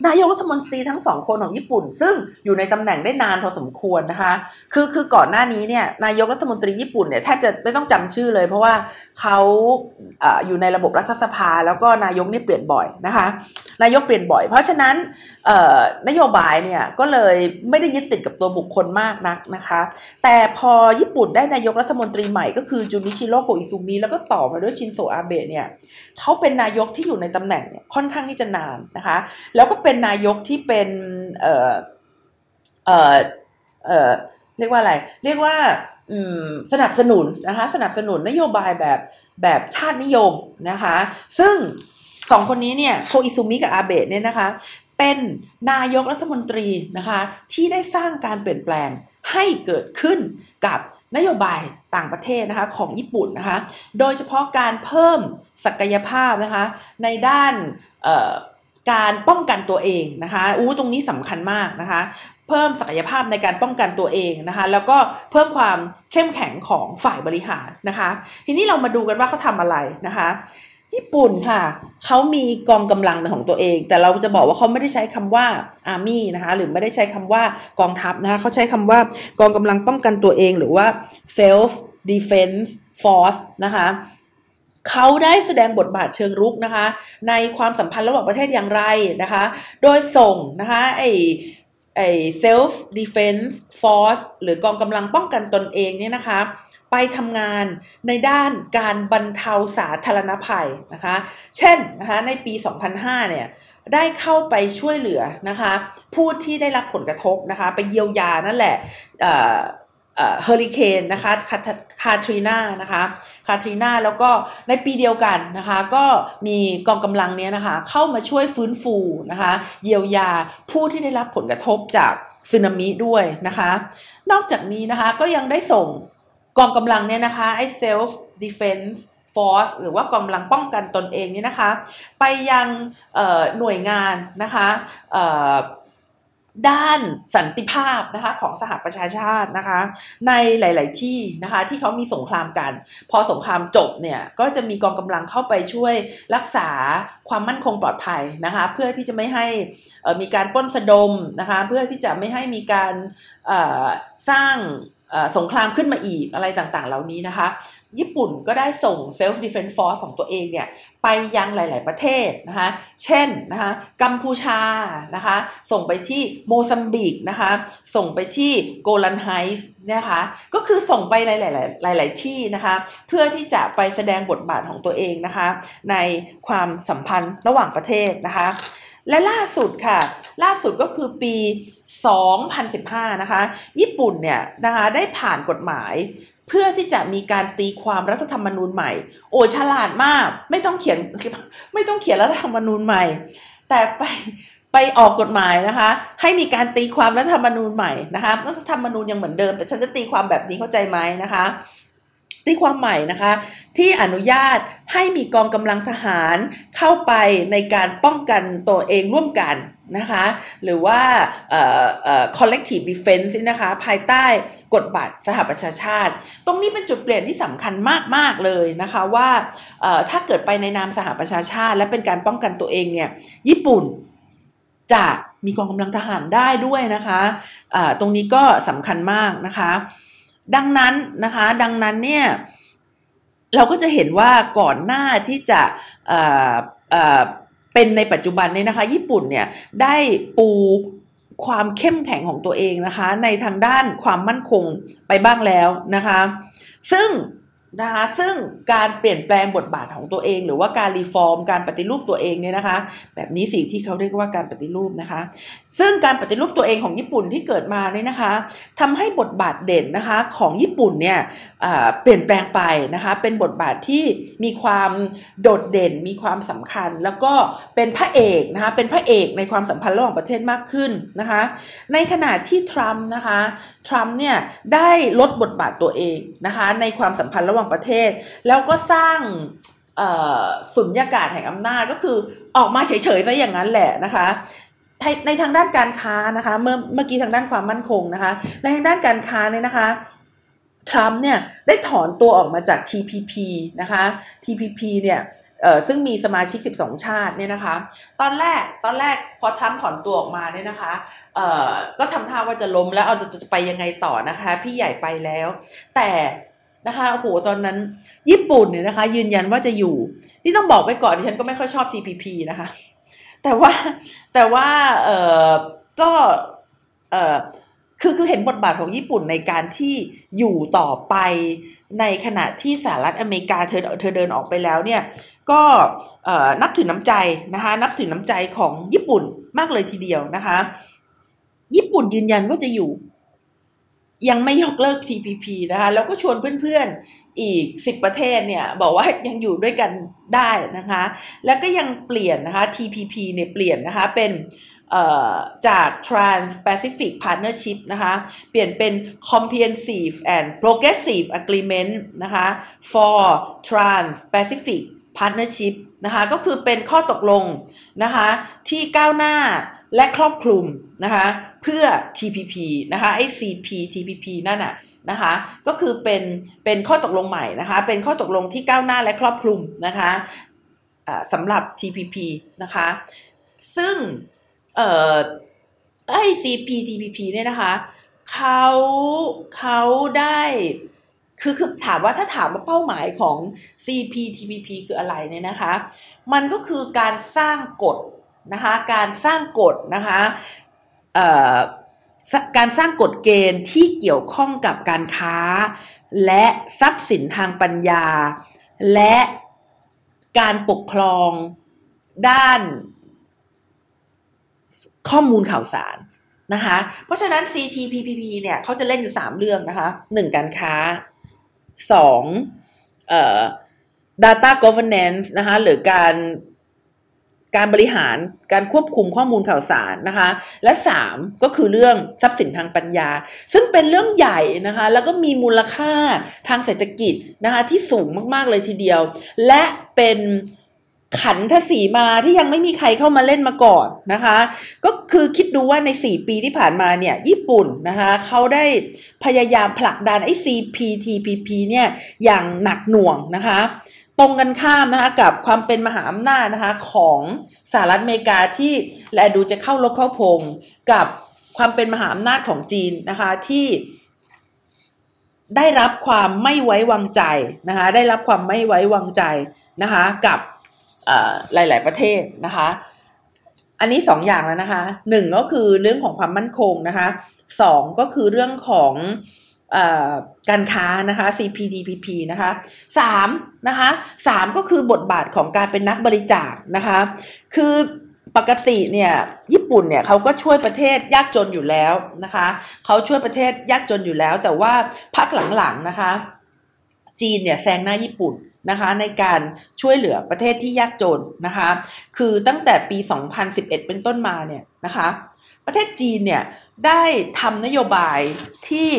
นายกรัฐมนตรีทั้งสองคนของญี่ปุ่น ซึ่งอยู่ในตำแหน่งได้นานพอสมควรนะคะ คือคือก่อนหน้านี้เนี่ยนายกรัฐมนตรีญี่ปุ่นเนี่ยแทบจะไม่ต้องจำชื่อเลย เพราะว่าเขาอยู่ในระบบรัฐสภา แล้วก็นายกนี่เปลี่ยนบ่อยนะคะนายกเปลี่ยนบ่อย เพราะฉะนั้นนโยบายเนี่ยก็เลยไม่ได้ยึดติดกับตัวบุคคลมากนักนะคะ แต่พอญี่ปุ่นได้นายกรัฐมนตรีใหม่ก็คือจูนิชิโร่โกอิซุมิแล้วก็ต่อมาด้วยชินโซอาเบะเนี่ยเขาเป็นนายกที่อยู่ในตำแหน่งเนี่ยค่อนข้างที่จะนานนะคะ แล้วก็เป็นนายกที่เป็นเอ่อเอ่อเออเรียกว่าอะไร เรียกว่าสนับสนุนนะคะ สนับสนุนนโยบายแบบแบบชาตินิยมนะคะ ซึ่งสองคนนี้เนี่ยโคอิซุมิกับอาเบะเนี่ยนะคะ เป็นนายกรัฐมนตรีนะคะ ที่ได้สร้างการเปลี่ยนแปลงให้เกิดขึ้นกับ นโยบายต่างประเทศนะคะของญี่ปุ่นนะคะ โดยเฉพาะการเพิ่มศักยภาพนะคะในด้านการป้องกันตัวเองนะคะอู้ตรงนี้สำคัญมากนะคะ เพิ่มศักยภาพในการป้องกันตัวเองนะคะ แล้วก็เพิ่มความเข้มแข็งของฝ่ายบริหารนะคะ ทีนี้เรามาดูกันว่าเขาทำอะไรนะคะ ญี่ปุ่นค่ะเขามีกองกำลังเป็นของตัวเอง แต่เราจะบอกว่าเขาไม่ได้ใช้คำว่า army นะคะหรือไม่ได้ใช้คำว่ากองทัพนะคะเขาใช้คำว่ากองกำลังป้องกันตัวเองหรือว่า self defense force นะคะเขาได้แสดงบทบาทเชิงรุกนะคะ ในความสัมพันธ์ระหว่างประเทศอย่างไรนะคะ โดยส่งนะคะไอไอ self defense force หรือกองกำลังป้องกันตนเองเนี่ยนะคะ ไปทำงานในด้านการบรรเทาสาธารณภัยนะคะ เช่นนะคะในปี 2005 เนี่ยได้เข้าไปช่วยเหลือนะคะผู้ที่ได้รับผลกระทบนะคะไปเยียวยานั่นแหละเฮอริเคนนะคะคาทรีนานะคะคาทรีนาแล้วก็ในปีเดียวกันนะคะก็มีกองกำลังเนี้ยนะคะเข้ามาช่วยฟื้นฟูนะคะเยียวยาผู้ที่ได้รับผลกระทบจากสึนามิด้วยนะคะ นอกจากนี้นะคะก็ยังได้ส่ง กองกำลังเนี่ยนะคะไอ้ self defense force หรือว่ากองกำลังป้องกันตนเองเนี่ยนะคะ ไปยังหน่วยงานนะคะด้านสันติภาพนะคะของสหประชาชาตินะคะ ในหลาย ๆ ที่นะคะที่เขามีสงครามกัน พอสงครามจบเนี่ยก็จะมีกองกำลังเข้าไปช่วยรักษาความมั่นคงปลอดภัยนะคะเพื่อที่จะไม่ให้มีการป้นสะดมนะคะเพื่อที่จะไม่ให้มีการสร้าง สงครามขึ้นมาอีกอะไรต่างๆ เหล่านี้นะคะ ญี่ปุ่นก็ได้ส่ง self defense force ของตัวเองเนี่ยไปยังหลาย ๆ ประเทศนะคะ เช่นนะคะกัมพูชานะคะ ส่งไปที่โมซัมบิกนะคะ ส่งไปที่โกลันไฮส์นะคะ ก็คือส่งไปหลายๆหลาย ๆ ที่นะคะ เพื่อที่จะไปแสดงบทบาทของตัวเองนะคะ ในความสัมพันธ์ระหว่างประเทศนะคะ และล่าสุดค่ะ ล่าสุดก็คือปี 2015 นะคะ ญี่ปุ่นเนี่ยนะคะได้ผ่านกฎหมาย เพื่อที่จะมีการตีความรัฐธรรมนูญใหม่ โอ้ฉลาดมากไม่ต้องเขียนไม่ต้องเขียนรัฐธรรมนูญใหม่ แต่ไปไปออกกฎหมายนะคะ ให้มีการตีความรัฐธรรมนูญใหม่นะคะรัฐธรรมนูญยังเหมือนเดิม แต่ฉันจะตีความแบบนี้เข้าใจไหมนะคะตีความใหม่นะคะ ที่อนุญาตให้มีกองกำลังทหารเข้าไปในการป้องกันตัวเองร่วมกัน นะคะ หรือว่า collective defense นะคะ ภายใต้กฎบัตรสหประชาชาติ ตรงนี้เป็นจุดเปลี่ยนที่สำคัญมาก ๆ เลยนะคะว่าถ้าเกิดไปในนามสหประชาชาติ และเป็นการป้องกันตัวเองเนี่ย ญี่ปุ่นจะมีกองกำลังทหารได้ด้วยนะคะะตรงนี้ก็สำคัญมากนะคะ ดังนั้นนะคะ ดังนั้นเนี่ยเราก็จะเห็นว่าก่อนหน้าที่จะ เป็นในปัจจุบันนี้นะคะ ญี่ปุ่นเนี่ยได้ปูความเข้มแข็งของตัวเองนะคะ ในทางด้านความมั่นคงไปบ้างแล้วนะคะ ซึ่งนะคะซึ่งการเปลี่ยนแปลงบทบาทของตัวเอง หรือว่าการรีฟอร์ม การปฏิรูปตัวเองเนี่ยนะคะ แบบนี้สิ่งที่เขาเรียกว่าการปฏิรูปนะคะซึ่งการปฏิรูปตัวเองของญี่ปุ่นที่เกิดมาเนี่ยนะคะทำให้บทบาทเด่นนะคะของญี่ปุ่นเนี่ยเปลี่ยนแปลงไปนะคะเป็นบทบาทที่มีความโดดเด่น มีความสำคัญ แล้วก็เป็นพระเอกนะคะเป็นพระเอกในความสัมพันธ์ระหว่างประเทศมากขึ้นนะคะในขณะที่ทรัมป์นะคะทรัมป์เนี่ยได้ลดบทบาทตัวเองนะคะในความสัมพันธ์ระหว่างประเทศ แล้วก็สร้างสุญญากาศแห่งอำนาจก็คือออกมาเฉยๆซะอย่างนั้นแหละนะคะ ในทางด้านการค้านะคะ เมื่อเมื่อกี้ทางด้านความมั่นคงนะคะ ในทางด้านการค้าเนี่ยนะคะทรัมป์เนี่ยได้ถอนตัวออกมาจาก TPP นะคะ TPP เนี่ยซึ่งมีสมาชิก 12 ชาติเนี่ยนะคะ ตอนแรกตอนแรกพอทรัมป์ถอนตัวออกมาเนี่ยนะคะก็ทำท่าว่าจะล้มแล้วเอาจะไปยังไงต่อนะคะ พี่ใหญ่ไปแล้ว แต่นะคะโอ้โหตอนนั้นญี่ปุ่นเนี่ยนะคะ ยืนยันว่าจะอยู่ นี่ต้องบอกไว้ก่อนดิฉันก็ไม่ค่อยชอบ TPP นะคะ แต่ว่าแต่ว่าเออก็เออคือคือเห็นบทบาทของญี่ปุ่นในการที่อยู่ต่อไปในขณะที่สหรัฐอเมริกาเธอเธอเดินออกไปแล้วเนี่ยก็นับถือน้ำใจนะคะนับถือน้ำใจของญี่ปุ่นมากเลยทีเดียวนะคะ ญี่ปุ่นยืนยันว่าจะอยู่ ยังไม่ยกเลิก TPP นะคะแล้วก็ชวนเพื่อนๆ อีกสิบประเทศเนี่ยบอกว่ายังอยู่ด้วยกันได้นะคะ แล้วก็ยังเปลี่ยนนะคะ TPP เนี่ยเปลี่ยนนะคะเป็นจาก Trans-Pacific Partnership นะคะเปลี่ยนเป็น Comprehensive and Progressive Agreement นะคะ for Trans-Pacific Partnership นะคะก็คือเป็นข้อตกลงนะคะที่ก้าวหน้าและครอบคลุมนะคะเพื่อ TPP นะคะไอ้ CPTPP นั่นน่ะ นะคะ ก็คือเป็นเป็นข้อตกลงใหม่นะคะ เป็นข้อตกลงที่ก้าวหน้าและครอบคลุมนะคะสำหรับ TPP นะคะ ซึ่งเอ่อไอ้ CPTPP เนี่ยนะคะเขาเขาได้คือคือถามว่าถ้าถามว่าเป้าหมายของ CPTPP คืออะไรเนี่ยนะคะ มันก็คือการสร้างกฎนะคะ การสร้างกฎนะคะเอ่อ การสร้างกฎเกณฑ์ที่เกี่ยวข้องกับการค้า และทรัพย์สินทางปัญญา และการปกครองด้านข้อมูลข่าวสารนะคะ เพราะฉะนั้น CTPPP เนี่ยเขาจะเล่นอยู่ 3 เรื่องนะคะ 1. การค้า 2. เอ่อ data governance นะคะหรือการ การบริหารการควบคุมข้อมูลข่าวสารนะคะ และ 3 ก็คือเรื่องทรัพย์สินทางปัญญา ซึ่งเป็นเรื่องใหญ่นะคะ แล้วก็มีมูลค่าทางเศรษฐกิจนะคะที่สูงมากๆเลยทีเดียว และเป็นขันทศีมาที่ยังไม่มีใครเข้ามาเล่นมาก่อนนะคะ ก็คือคิดดูว่าใน 4 ปีที่ผ่านมาเนี่ยญี่ปุ่นนะคะเขาได้พยายามผลักดันไอ้ CPTPP เนี่ยอย่างหนักหน่วงนะคะ ตรงกันข้ามนะคะกับความเป็นมหาอำนาจนะคะของสหรัฐอเมริกาที่และดูจะเข้าลบเข้าพงกับความเป็นมหาอำนาจของจีนนะคะที่ได้รับความไม่ไว้วางใจนะคะได้รับความไม่ไว้วางใจนะคะกับหลาย ๆ ประเทศนะคะอันนี้สองอย่างแล้วนะคะหนึ่งก็คือเรื่องของความมั่นคงนะคะสองก็คือเรื่องของ การค้านะคะ CPTPP นะคะสามนะคะสามก็คือบทบาทของการเป็นนักบริจาคนะคะ คือปกติเนี่ยญี่ปุ่นเนี่ยเขาก็ช่วยประเทศยากจนอยู่แล้วนะคะเขาช่วยประเทศยากจนอยู่แล้ว แต่ว่าพักหลังๆนะคะ จีนเนี่ยแซงหน้าญี่ปุ่นนะคะในการช่วยเหลือประเทศที่ยากจนนะคะ คือตั้งแต่ปี 2011 เป็นต้นมาเนี่ยนะคะ ประเทศจีนเนี่ยได้ทำนโยบายที่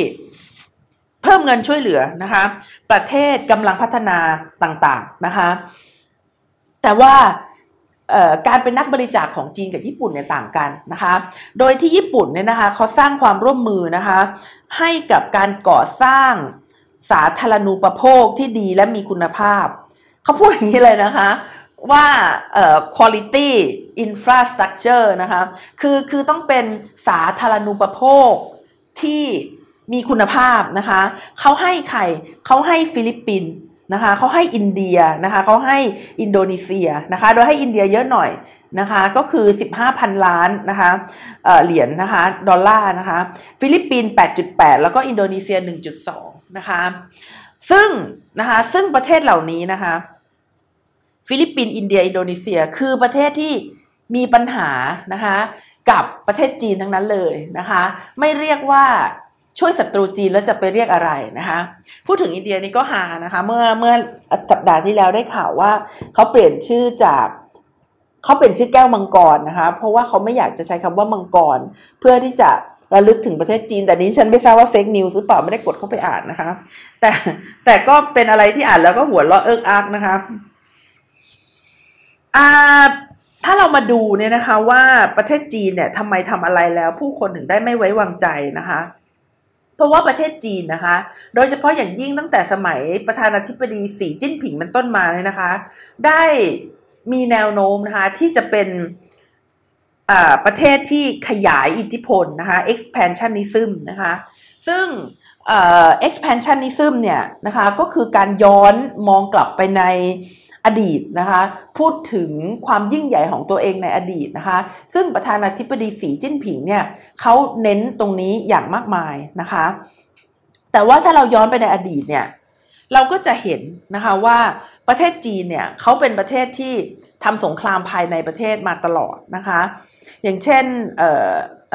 เพิ่มเงินช่วยเหลือนะคะ ประเทศกำลังพัฒนาต่างๆนะคะแต่ว่าการเป็นนักบริจาคของจีนกับญี่ปุ่นเนี่ยต่างกันนะคะ โดยที่ญี่ปุ่นเนี่ยนะคะเขาสร้างความร่วมมือนะคะ ให้กับการก่อสร้างสาธารณูปโภคที่ดีและมีคุณภาพ เขาพูดอย่างนี้เลยนะคะว่าเอ่อ quality infrastructure นะคะ คือคือต้องเป็นสาธารณูปโภคที่ มีคุณภาพนะคะเขาให้ใครเขาให้ฟิลิปปินส์นะคะเขาให้อินเดียนะคะเขาให้อินโดนีเซียนะคะโดยให้อินเดียเยอะหน่อยนะคะก็คือ 15,000 ล้านนะคะเหรียญนะคะดอลลาร์นะคะฟิลิปปินส์8.8 แล้วก็อินโดนีเซีย 1.2 นะคะซึ่งนะคะซึ่งประเทศเหล่านี้นะคะฟิลิปปินส์อินเดีย อินโดนีเซีย คือประเทศที่มีปัญหานะคะกับประเทศจีนทั้งนั้นเลยนะคะไม่เรียกว่า ช่วยศัตรูจีนแล้วจะไปเรียกอะไรนะคะ พูดถึงอินเดียนี่ก็ฮานะคะ เมื่อเมื่อสัปดาห์ที่แล้วได้ข่าวว่าเขาเปลี่ยนชื่อจากเขาเป็นชื่อแก้วมังกรนะคะ เพราะว่าเขาไม่อยากจะใช้คำว่ามังกร เพื่อที่จะระลึกถึงประเทศจีน แต่นี้ฉันไม่ทราบว่า fake news หรือเปล่าไม่ได้กดเข้าไปอ่านนะคะ แต่แต่ก็เป็นอะไรที่อ่านแล้วก็หัวเราะเอิ๊กอ๊ากนะคะอ่าถ้าเรามาดูเนี่ยนะคะว่าประเทศจีนเนี่ยทำไมทำอะไรแล้วผู้คนถึงได้ไม่ไว้วางใจนะคะ เพราะว่าประเทศจีนนะคะ โดยเฉพาะอย่างยิ่งตั้งแต่สมัยประธานาธิบดีสีจิ้นผิงเป็นต้นมาเนี่ยนะคะ ได้มีแนวโน้มนะคะที่จะเป็นประเทศที่ขยายอิทธิพลนะคะ expansionism นะคะ ซึ่ง expansionism เนี่ยนะคะก็คือการย้อนมองกลับไปใน อดีตนะคะพูดถึงความยิ่งใหญ่ของตัวเองในอดีตนะคะซึ่งประธานาธิบดีสีจิ้นผิงเนี่ยเขาเน้นตรงนี้อย่างมากมายนะคะแต่ว่าถ้าเราย้อนไปในอดีตเนี่ยเราก็จะเห็นนะคะว่าประเทศจีนเนี่ยเขาเป็นประเทศที่ทำสงครามภายในประเทศมาตลอดนะคะอย่างเช่นเเ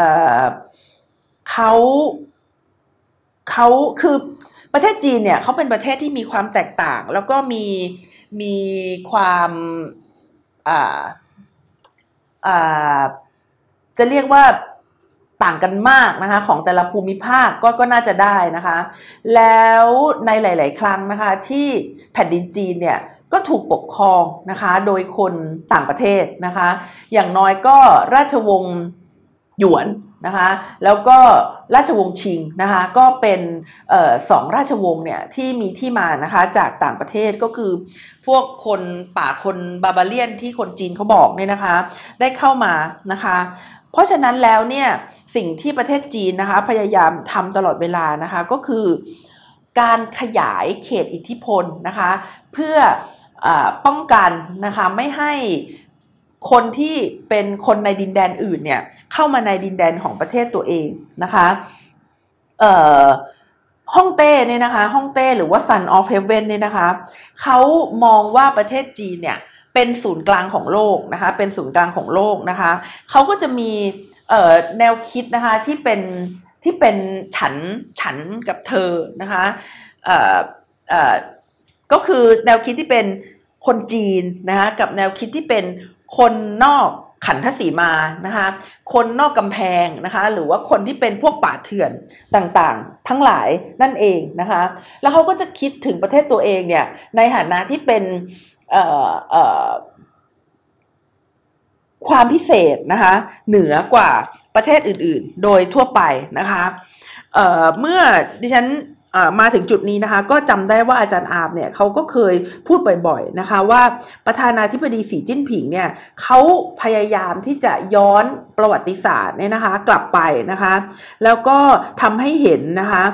เขาเขาคือประเทศจีนเนี่ยเขาเป็นประเทศที่มีความแตกต่าง แล้วก็มี มีความอ่าอ่าจะเรียกว่าต่างกันมากนะคะของแต่ละภูมิภาคก็ก็น่าจะได้นะคะ แล้วในหลาย ๆ ครั้งนะคะที่แผ่นดินจีนเนี่ยก็ถูกปกครองนะคะโดยคนต่างประเทศนะคะ อย่างน้อยก็ราชวงศ์หยวนนะคะแล้วก็ราชวงศ์ชิงนะคะก็เป็นอสองราชวงศ์เนี่ยที่มีที่มานะคะจากต่างประเทศก็คือ พวกคนป่าคนบาบาเลียนที่คนจีนเขาบอกเนี่ยนะคะ ได้เข้ามานะคะ เพราะฉะนั้นแล้วเนี่ยสิ่งที่ประเทศจีนนะคะพยายามทำตลอดเวลานะคะก็คือการขยายเขตอิทธิพลนะคะ เพื่ออป้องกันนะคะไม่ให้คนที่เป็นคนในดินแดนอื่นเนี่ยเข้ามาในดินแดนของประเทศตัวเองนะคะ เอ่อ ฮ่องเต้เนี่ยนะคะฮ่องเต้หรือว่า Sun of Heaven เนี่ยนะคะเขามองว่าประเทศจีนเนี่ยเป็นศูนย์กลางของโลกนะคะ เป็นศูนย์กลางของโลกนะคะเขาก็จะมีแนวคิดนะคะที่เป็นที่เป็นฉันฉันกับเธอนะคะก็คือแนวคิดที่เป็นคนจีนนะคะกับแนวคิดที่เป็นคนนอก ขันทศีมานะคะ คนนอกกำแพงนะคะ หรือว่าคนที่เป็นพวกป่าเถื่อนต่างๆ ทั้งหลายนั่นเองนะคะ แล้วเขาก็จะคิดถึงประเทศตัวเองเนี่ยในฐานะที่เป็นความพิเศษนะคะเหนือกว่าประเทศอื่นๆ โดยทั่วไปนะคะเเมื่อดิฉัน มาถึงจุดนี้นะคะก็จำได้ว่าอาจารย์อาบเนี่ยเขาก็เคยพูดบ่อยๆนะคะว่าประธานาธิบดีสีจิ้นผิงเนี่ยเขาพยายามที่จะย้อนประวัติศาสตร์เนี่ยนะคะกลับไปนะคะแล้วก็ทำให้เห็นนะคะ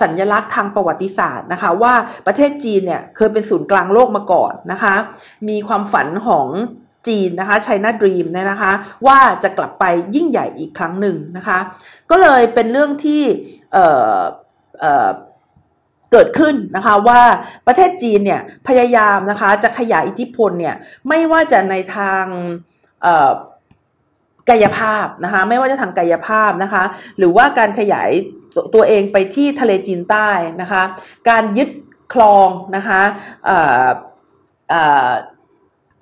สัญลักษณ์ทางประวัติศาสตร์นะคะว่าประเทศจีนเนี่ยเคยเป็นศูนย์กลางโลกมาก่อนนะคะมีความฝันของจีนนะคะ China Dream เนี่ยนะคะว่าจะกลับไปยิ่งใหญ่อีกครั้งหนึ่งนะคะก็เลยเป็นเรื่องที่ เกิดขึ้นนะคะว่าประเทศจีนเนี่ยพยายามนะคะจะขยายอิทธิพลเนี่ยไม่ว่าจะในทางกายภาพนะคะไม่ว่าจะทางกายภาพนะคะหรือว่าการขยายตัวเองไปที่ทะเลจีนใต้นะคะการยึดคลองนะคะ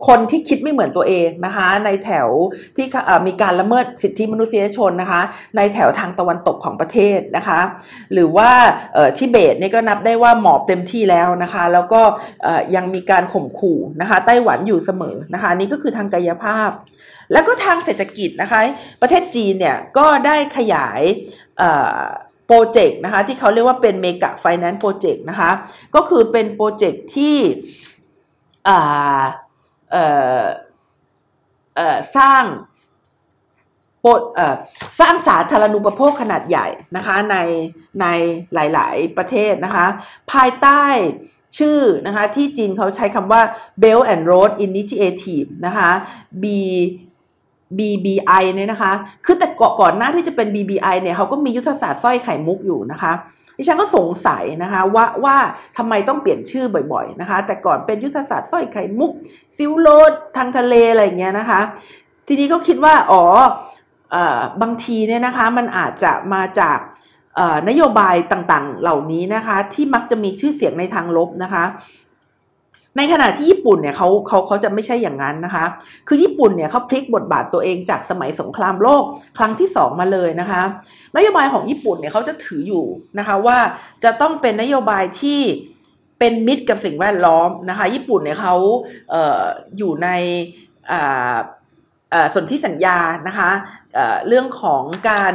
คนที่คิดไม่เหมือนตัวเองนะคะ ในแถวที่มีการละเมิดสิทธิมนุษยชนนะคะ ในแถวทางตะวันตกของประเทศนะคะ หรือว่าที่เบตนี่ก็นับได้ว่าหมอบเต็มที่แล้วนะคะ แล้วก็ยังมีการข่มขู่นะคะไต้หวันอยู่เสมอนะคะนี่ก็คือทางกายภาพ แล้วก็ทางเศรษฐกิจนะคะ ประเทศจีนเนี่ยก็ได้ขยายโปรเจกต์นะคะที่เขาเรียกว่าเป็นเมกะไฟแนนซ์โปรเจกต์นะคะ ก็คือเป็นโปรเจกต์ที่ สร้างสร้างสาธารณูปโภคขนาดใหญ่นะคะในในหลาย ๆ ประเทศนะคะภายใต้ชื่อนะคะที่จีนเขาใช้คำว่า Belt and Road Initiative นะคะ B BBI เนี่ยนะคะ คือแต่ก่อนหน้าที่จะเป็น BBI เนี่ยเขาก็มียุทธศาสตร์สร้อยไข่มุกอยู่นะคะ ดิฉันก็สงสัยนะคะว่าว่าทำไมต้องเปลี่ยนชื่อบ่อยๆนะคะ แต่ก่อนเป็นยุทธศาสตร์สร้อยไข่มุก ซิลโลดทางทะเลอะไรเงี้ยนะคะ ทีนี้ก็คิดว่าอ๋อบางทีเนี่ยนะคะมันอาจจะมาจากนโยบายต่างๆ เหล่านี้นะคะ ที่มักจะมีชื่อเสียงในทางลบนะคะ ในขณะที่ญี่ปุ่นเนี่ยเขาเขาเขาจะไม่ใช่อย่างนั้นนะคะ คือญี่ปุ่นเนี่ยเขาพลิกบทบาทตัวเองจากสมัยสงครามโลกครั้งที่ 2 มาเลยนะคะ นโยบายของญี่ปุ่นเนี่ยเขาจะถืออยู่นะคะว่าจะต้องเป็นนโยบายที่เป็นมิตรกับสิ่งแวดล้อมนะคะ ญี่ปุ่นเนี่ยเขาเอออยู่ในส่วนที่สัญญานะคะเเรื่องของการ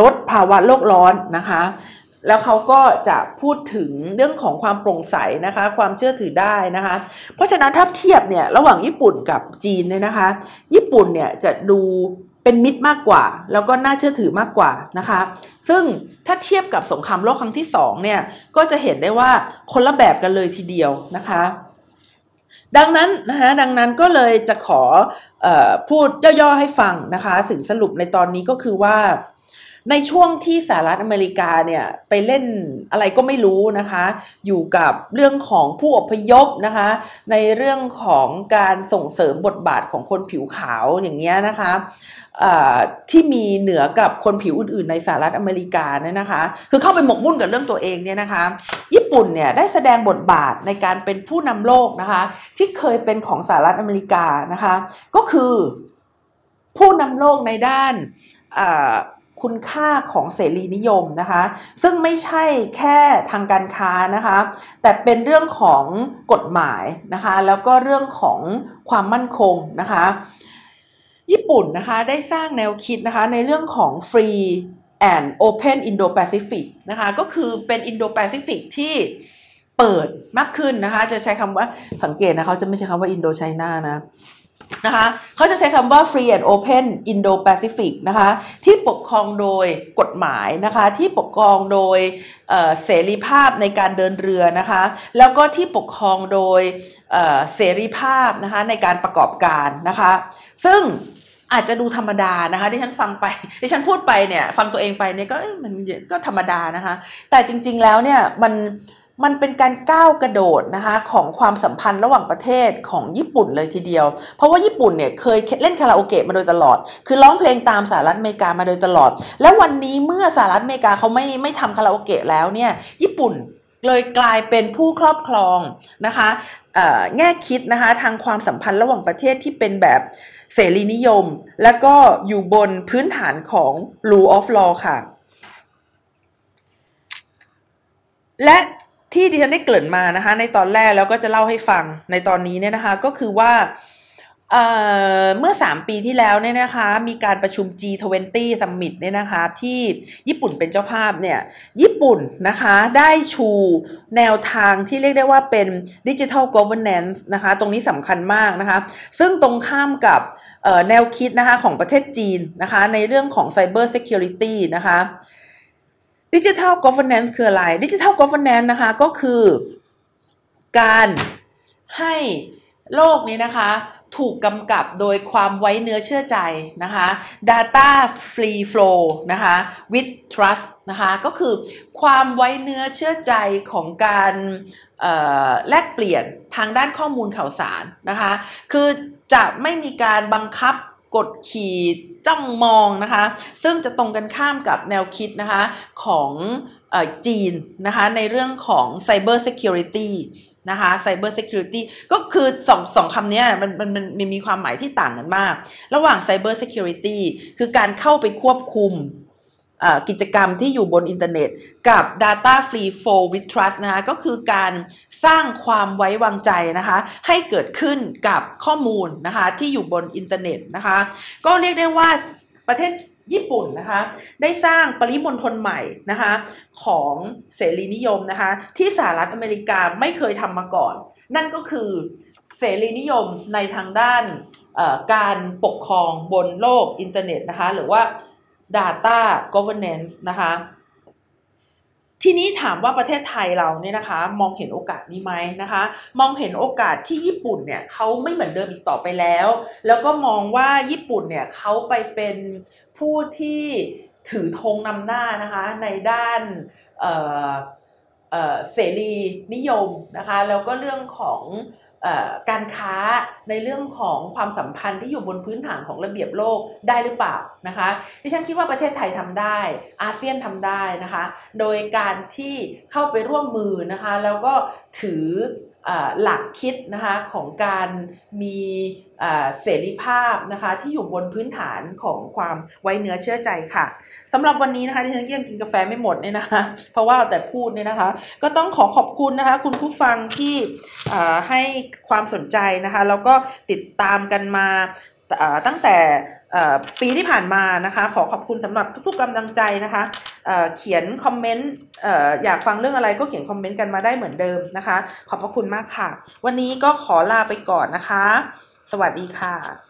ลดภาวะโลกร้อนนะคะ แล้วเขาก็จะพูดถึงเรื่องของความโปร่งใสนะคะ ความเชื่อถือได้นะคะ เพราะฉะนั้นถ้าเทียบเนี่ยระหว่างญี่ปุ่นกับจีนเนี่ยนะคะ ญี่ปุ่นเนี่ยจะดูเป็นมิตรมากกว่า แล้วก็น่าเชื่อถือมากกว่านะคะ ซึ่งถ้าเทียบกับสงครามโลกครั้งที่สองเนี่ยก็จะเห็นได้ว่าคนละแบบกันเลยทีเดียวนะคะดังนั้นนะคะดังนั้นก็เลยจะขออพูดย่อๆให้ฟังนะคะ ถึงสรุปในตอนนี้ก็คือว่า ในช่วงที่สหรัฐอเมริกาเนี่ยไปเล่นอะไรก็ไม่รู้นะคะ อยู่กับเรื่องของผู้อพยพนะคะ ในเรื่องของการส่งเสริมบทบาทของคนผิวขาวอย่างเงี้ยนะคะที่มีเหนือกับคนผิวอื่นๆ ในสหรัฐอเมริกาเนี่ยนะคะ คือเข้าไปหมกมุ่นกับเรื่องตัวเองเนี่ยนะคะ ญี่ปุ่นเนี่ยได้แสดงบทบาทในการเป็นผู้นำโลกนะคะ ที่เคยเป็นของสหรัฐอเมริกานะคะ ก็คือผู้นำโลกในด้าน คุณค่าของเสรีนิยมนะคะ ซึ่งไม่ใช่แค่ทางการค้านะคะ แต่เป็นเรื่องของกฎหมายนะคะ แล้วก็เรื่องของความมั่นคงนะคะ ญี่ปุ่นนะคะได้สร้างแนวคิดนะคะในเรื่องของ free and open Indo-Pacific นะคะ ก็คือเป็น Indo-Pacific ที่เปิดมากขึ้นนะคะ จะใช้คำว่าสังเกตนะเขาจะไม่ใช้คำว่า Indo-China นะ นะคะเขาจะใช้คำว่า free and open Indo-Pacific นะคะที่ปกครองโดยกฎหมายนะคะที่ปกครองโดยเสรีภาพในการเดินเรือนะคะแล้วก็ที่ปกครองโดยเสรีภาพนะคะในการประกอบการนะคะซึ่งอาจจะดูธรรมดานะคะที่ฉันฟังไปที่ฉันพูดไปเนี่ยฟังตัวเองไปเนี่ยก็มันก็ธรรมดานะคะแต่จริงๆแล้วเนี่ยมัน มันเป็นการก้าวกระโดดนะคะของความสัมพันธ์ระหว่างประเทศของญี่ปุ่นเลยทีเดียว เพราะว่าญี่ปุ่นเนี่ยเคยเล่นคาราโอเกะมาโดยตลอด คือร้องเพลงตามสหรัฐอเมริกามาโดยตลอด แล้ววันนี้เมื่อสหรัฐอเมริกาเขาไม่ไม่ทำคาราโอเกะแล้วเนี่ยญี่ปุ่นเลยกลายเป็นผู้ครอบครองนะคะแง่คิดนะคะทางความสัมพันธ์ระหว่างประเทศที่เป็นแบบเสรีนิยม และก็อยู่บนพื้นฐานของ rule of law ค่ะ และ ที่ดิฉันได้เกริ่นมานะคะในตอนแรกแล้วก็จะเล่าให้ฟังในตอนนี้เนี่ยนะคะก็คือว่าเมื่อ 3 ปีที่แล้วเนี่ยนะคะมีการประชุม G20 Summit เนี่ยนะคะที่ญี่ปุ่นเป็นเจ้าภาพเนี่ยญี่ปุ่นนะคะได้ชูแนวทางที่เรียกได้ว่าเป็น Digital Governance นะคะตรงนี้สำคัญมากนะคะซึ่งตรงข้ามกับแนวคิดนะคะของประเทศจีนนะคะในเรื่องของ Cyber Security นะคะ ดิจิทัล governance คืออะไรดิจิทัล governance นะคะก็คือการให้โลกนี้นะคะถูกกำกับโดยความไว้เนื้อเชื่อใจนะคะ data free flow นะคะ with trust นะคะก็คือความไว้เนื้อเชื่อใจของการแลกเปลี่ยนทางด้านข้อมูลข่าวสารนะคะ คือจะไม่มีการบังคับกดขี่ จ้องมองนะคะ ซึ่งจะตรงกันข้ามกับแนวคิดนะคะของจีนนะคะในเรื่องของ Cyber Security นะคะ Cyber Security ก็คือสองสองคำนี้มันมันมันมีความหมายที่ต่างกันมาก ระหว่าง Cyber Security คือการเข้าไปควบคุม กิจกรรมที่อยู่บนอินเทอร์เน็ต กับ Data Free Flow with Trust นะคะก็คือการสร้างความไว้วางใจนะคะให้เกิดขึ้นกับข้อมูลนะคะที่อยู่บนอินเทอร์เน็ตนะคะก็เรียกได้ว่าประเทศญี่ปุ่นนะคะได้สร้างปริมณฑลใหม่นะคะของเสรีนิยมนะคะที่สหรัฐอเมริกาไม่เคยทำมาก่อน นั่นก็คือเสรีนิยมในทางด้านการปกครองบนโลกอินเทอร์เน็ตนะคะหรือว่า data governance นะคะ ทีนี้ถามว่าประเทศไทยเราเนี่ยนะคะ มองเห็นโอกาสนี้ไหมนะคะ มองเห็นโอกาสที่ญี่ปุ่นเนี่ยเขาไม่เหมือนเดิมอีกต่อไปแล้ว แล้วก็มองว่าญี่ปุ่นเนี่ยเขาไปเป็นผู้ที่ถือธงนำหน้านะคะในด้านเสรีนิยมนะคะแล้วก็เรื่องของ การค้าในเรื่องของความสัมพันธ์ที่อยู่บนพื้นฐานของระเบียบโลกได้หรือเปล่านะคะดิฉันคิดว่าประเทศไทยทำได้ อาเซียนทำได้นะคะ โดยการที่เข้าไปร่วมมือนะคะ แล้วก็ถือ หลักคิดนะคะของการมีเสรีภาพนะคะที่อยู่บนพื้นฐานของความไว้เนื้อเชื่อใจค่ะสำหรับวันนี้นะคะที่ฉันยังกินกาแฟไม่หมดเนี่ยนะคะ เพราะว่าแต่พูดเนี่ยนะคะ ก็ต้องขอขอบคุณนะคะ คุณผู้ฟังที่ให้ความสนใจนะคะ แล้วก็ติดตามกันมา ตั้งแต่ปีที่ผ่านมานะคะ ขอขอบคุณสำหรับทุกๆกำลังใจนะคะเขียนคอมเมนต์อยากฟังเรื่องอะไรก็เขียนคอมเมนต์กันมาได้เหมือนเดิมนะคะ ขอบพระคุณมากค่ะ วันนี้ก็ขอลาไปก่อนนะคะ สวัสดีค่ะ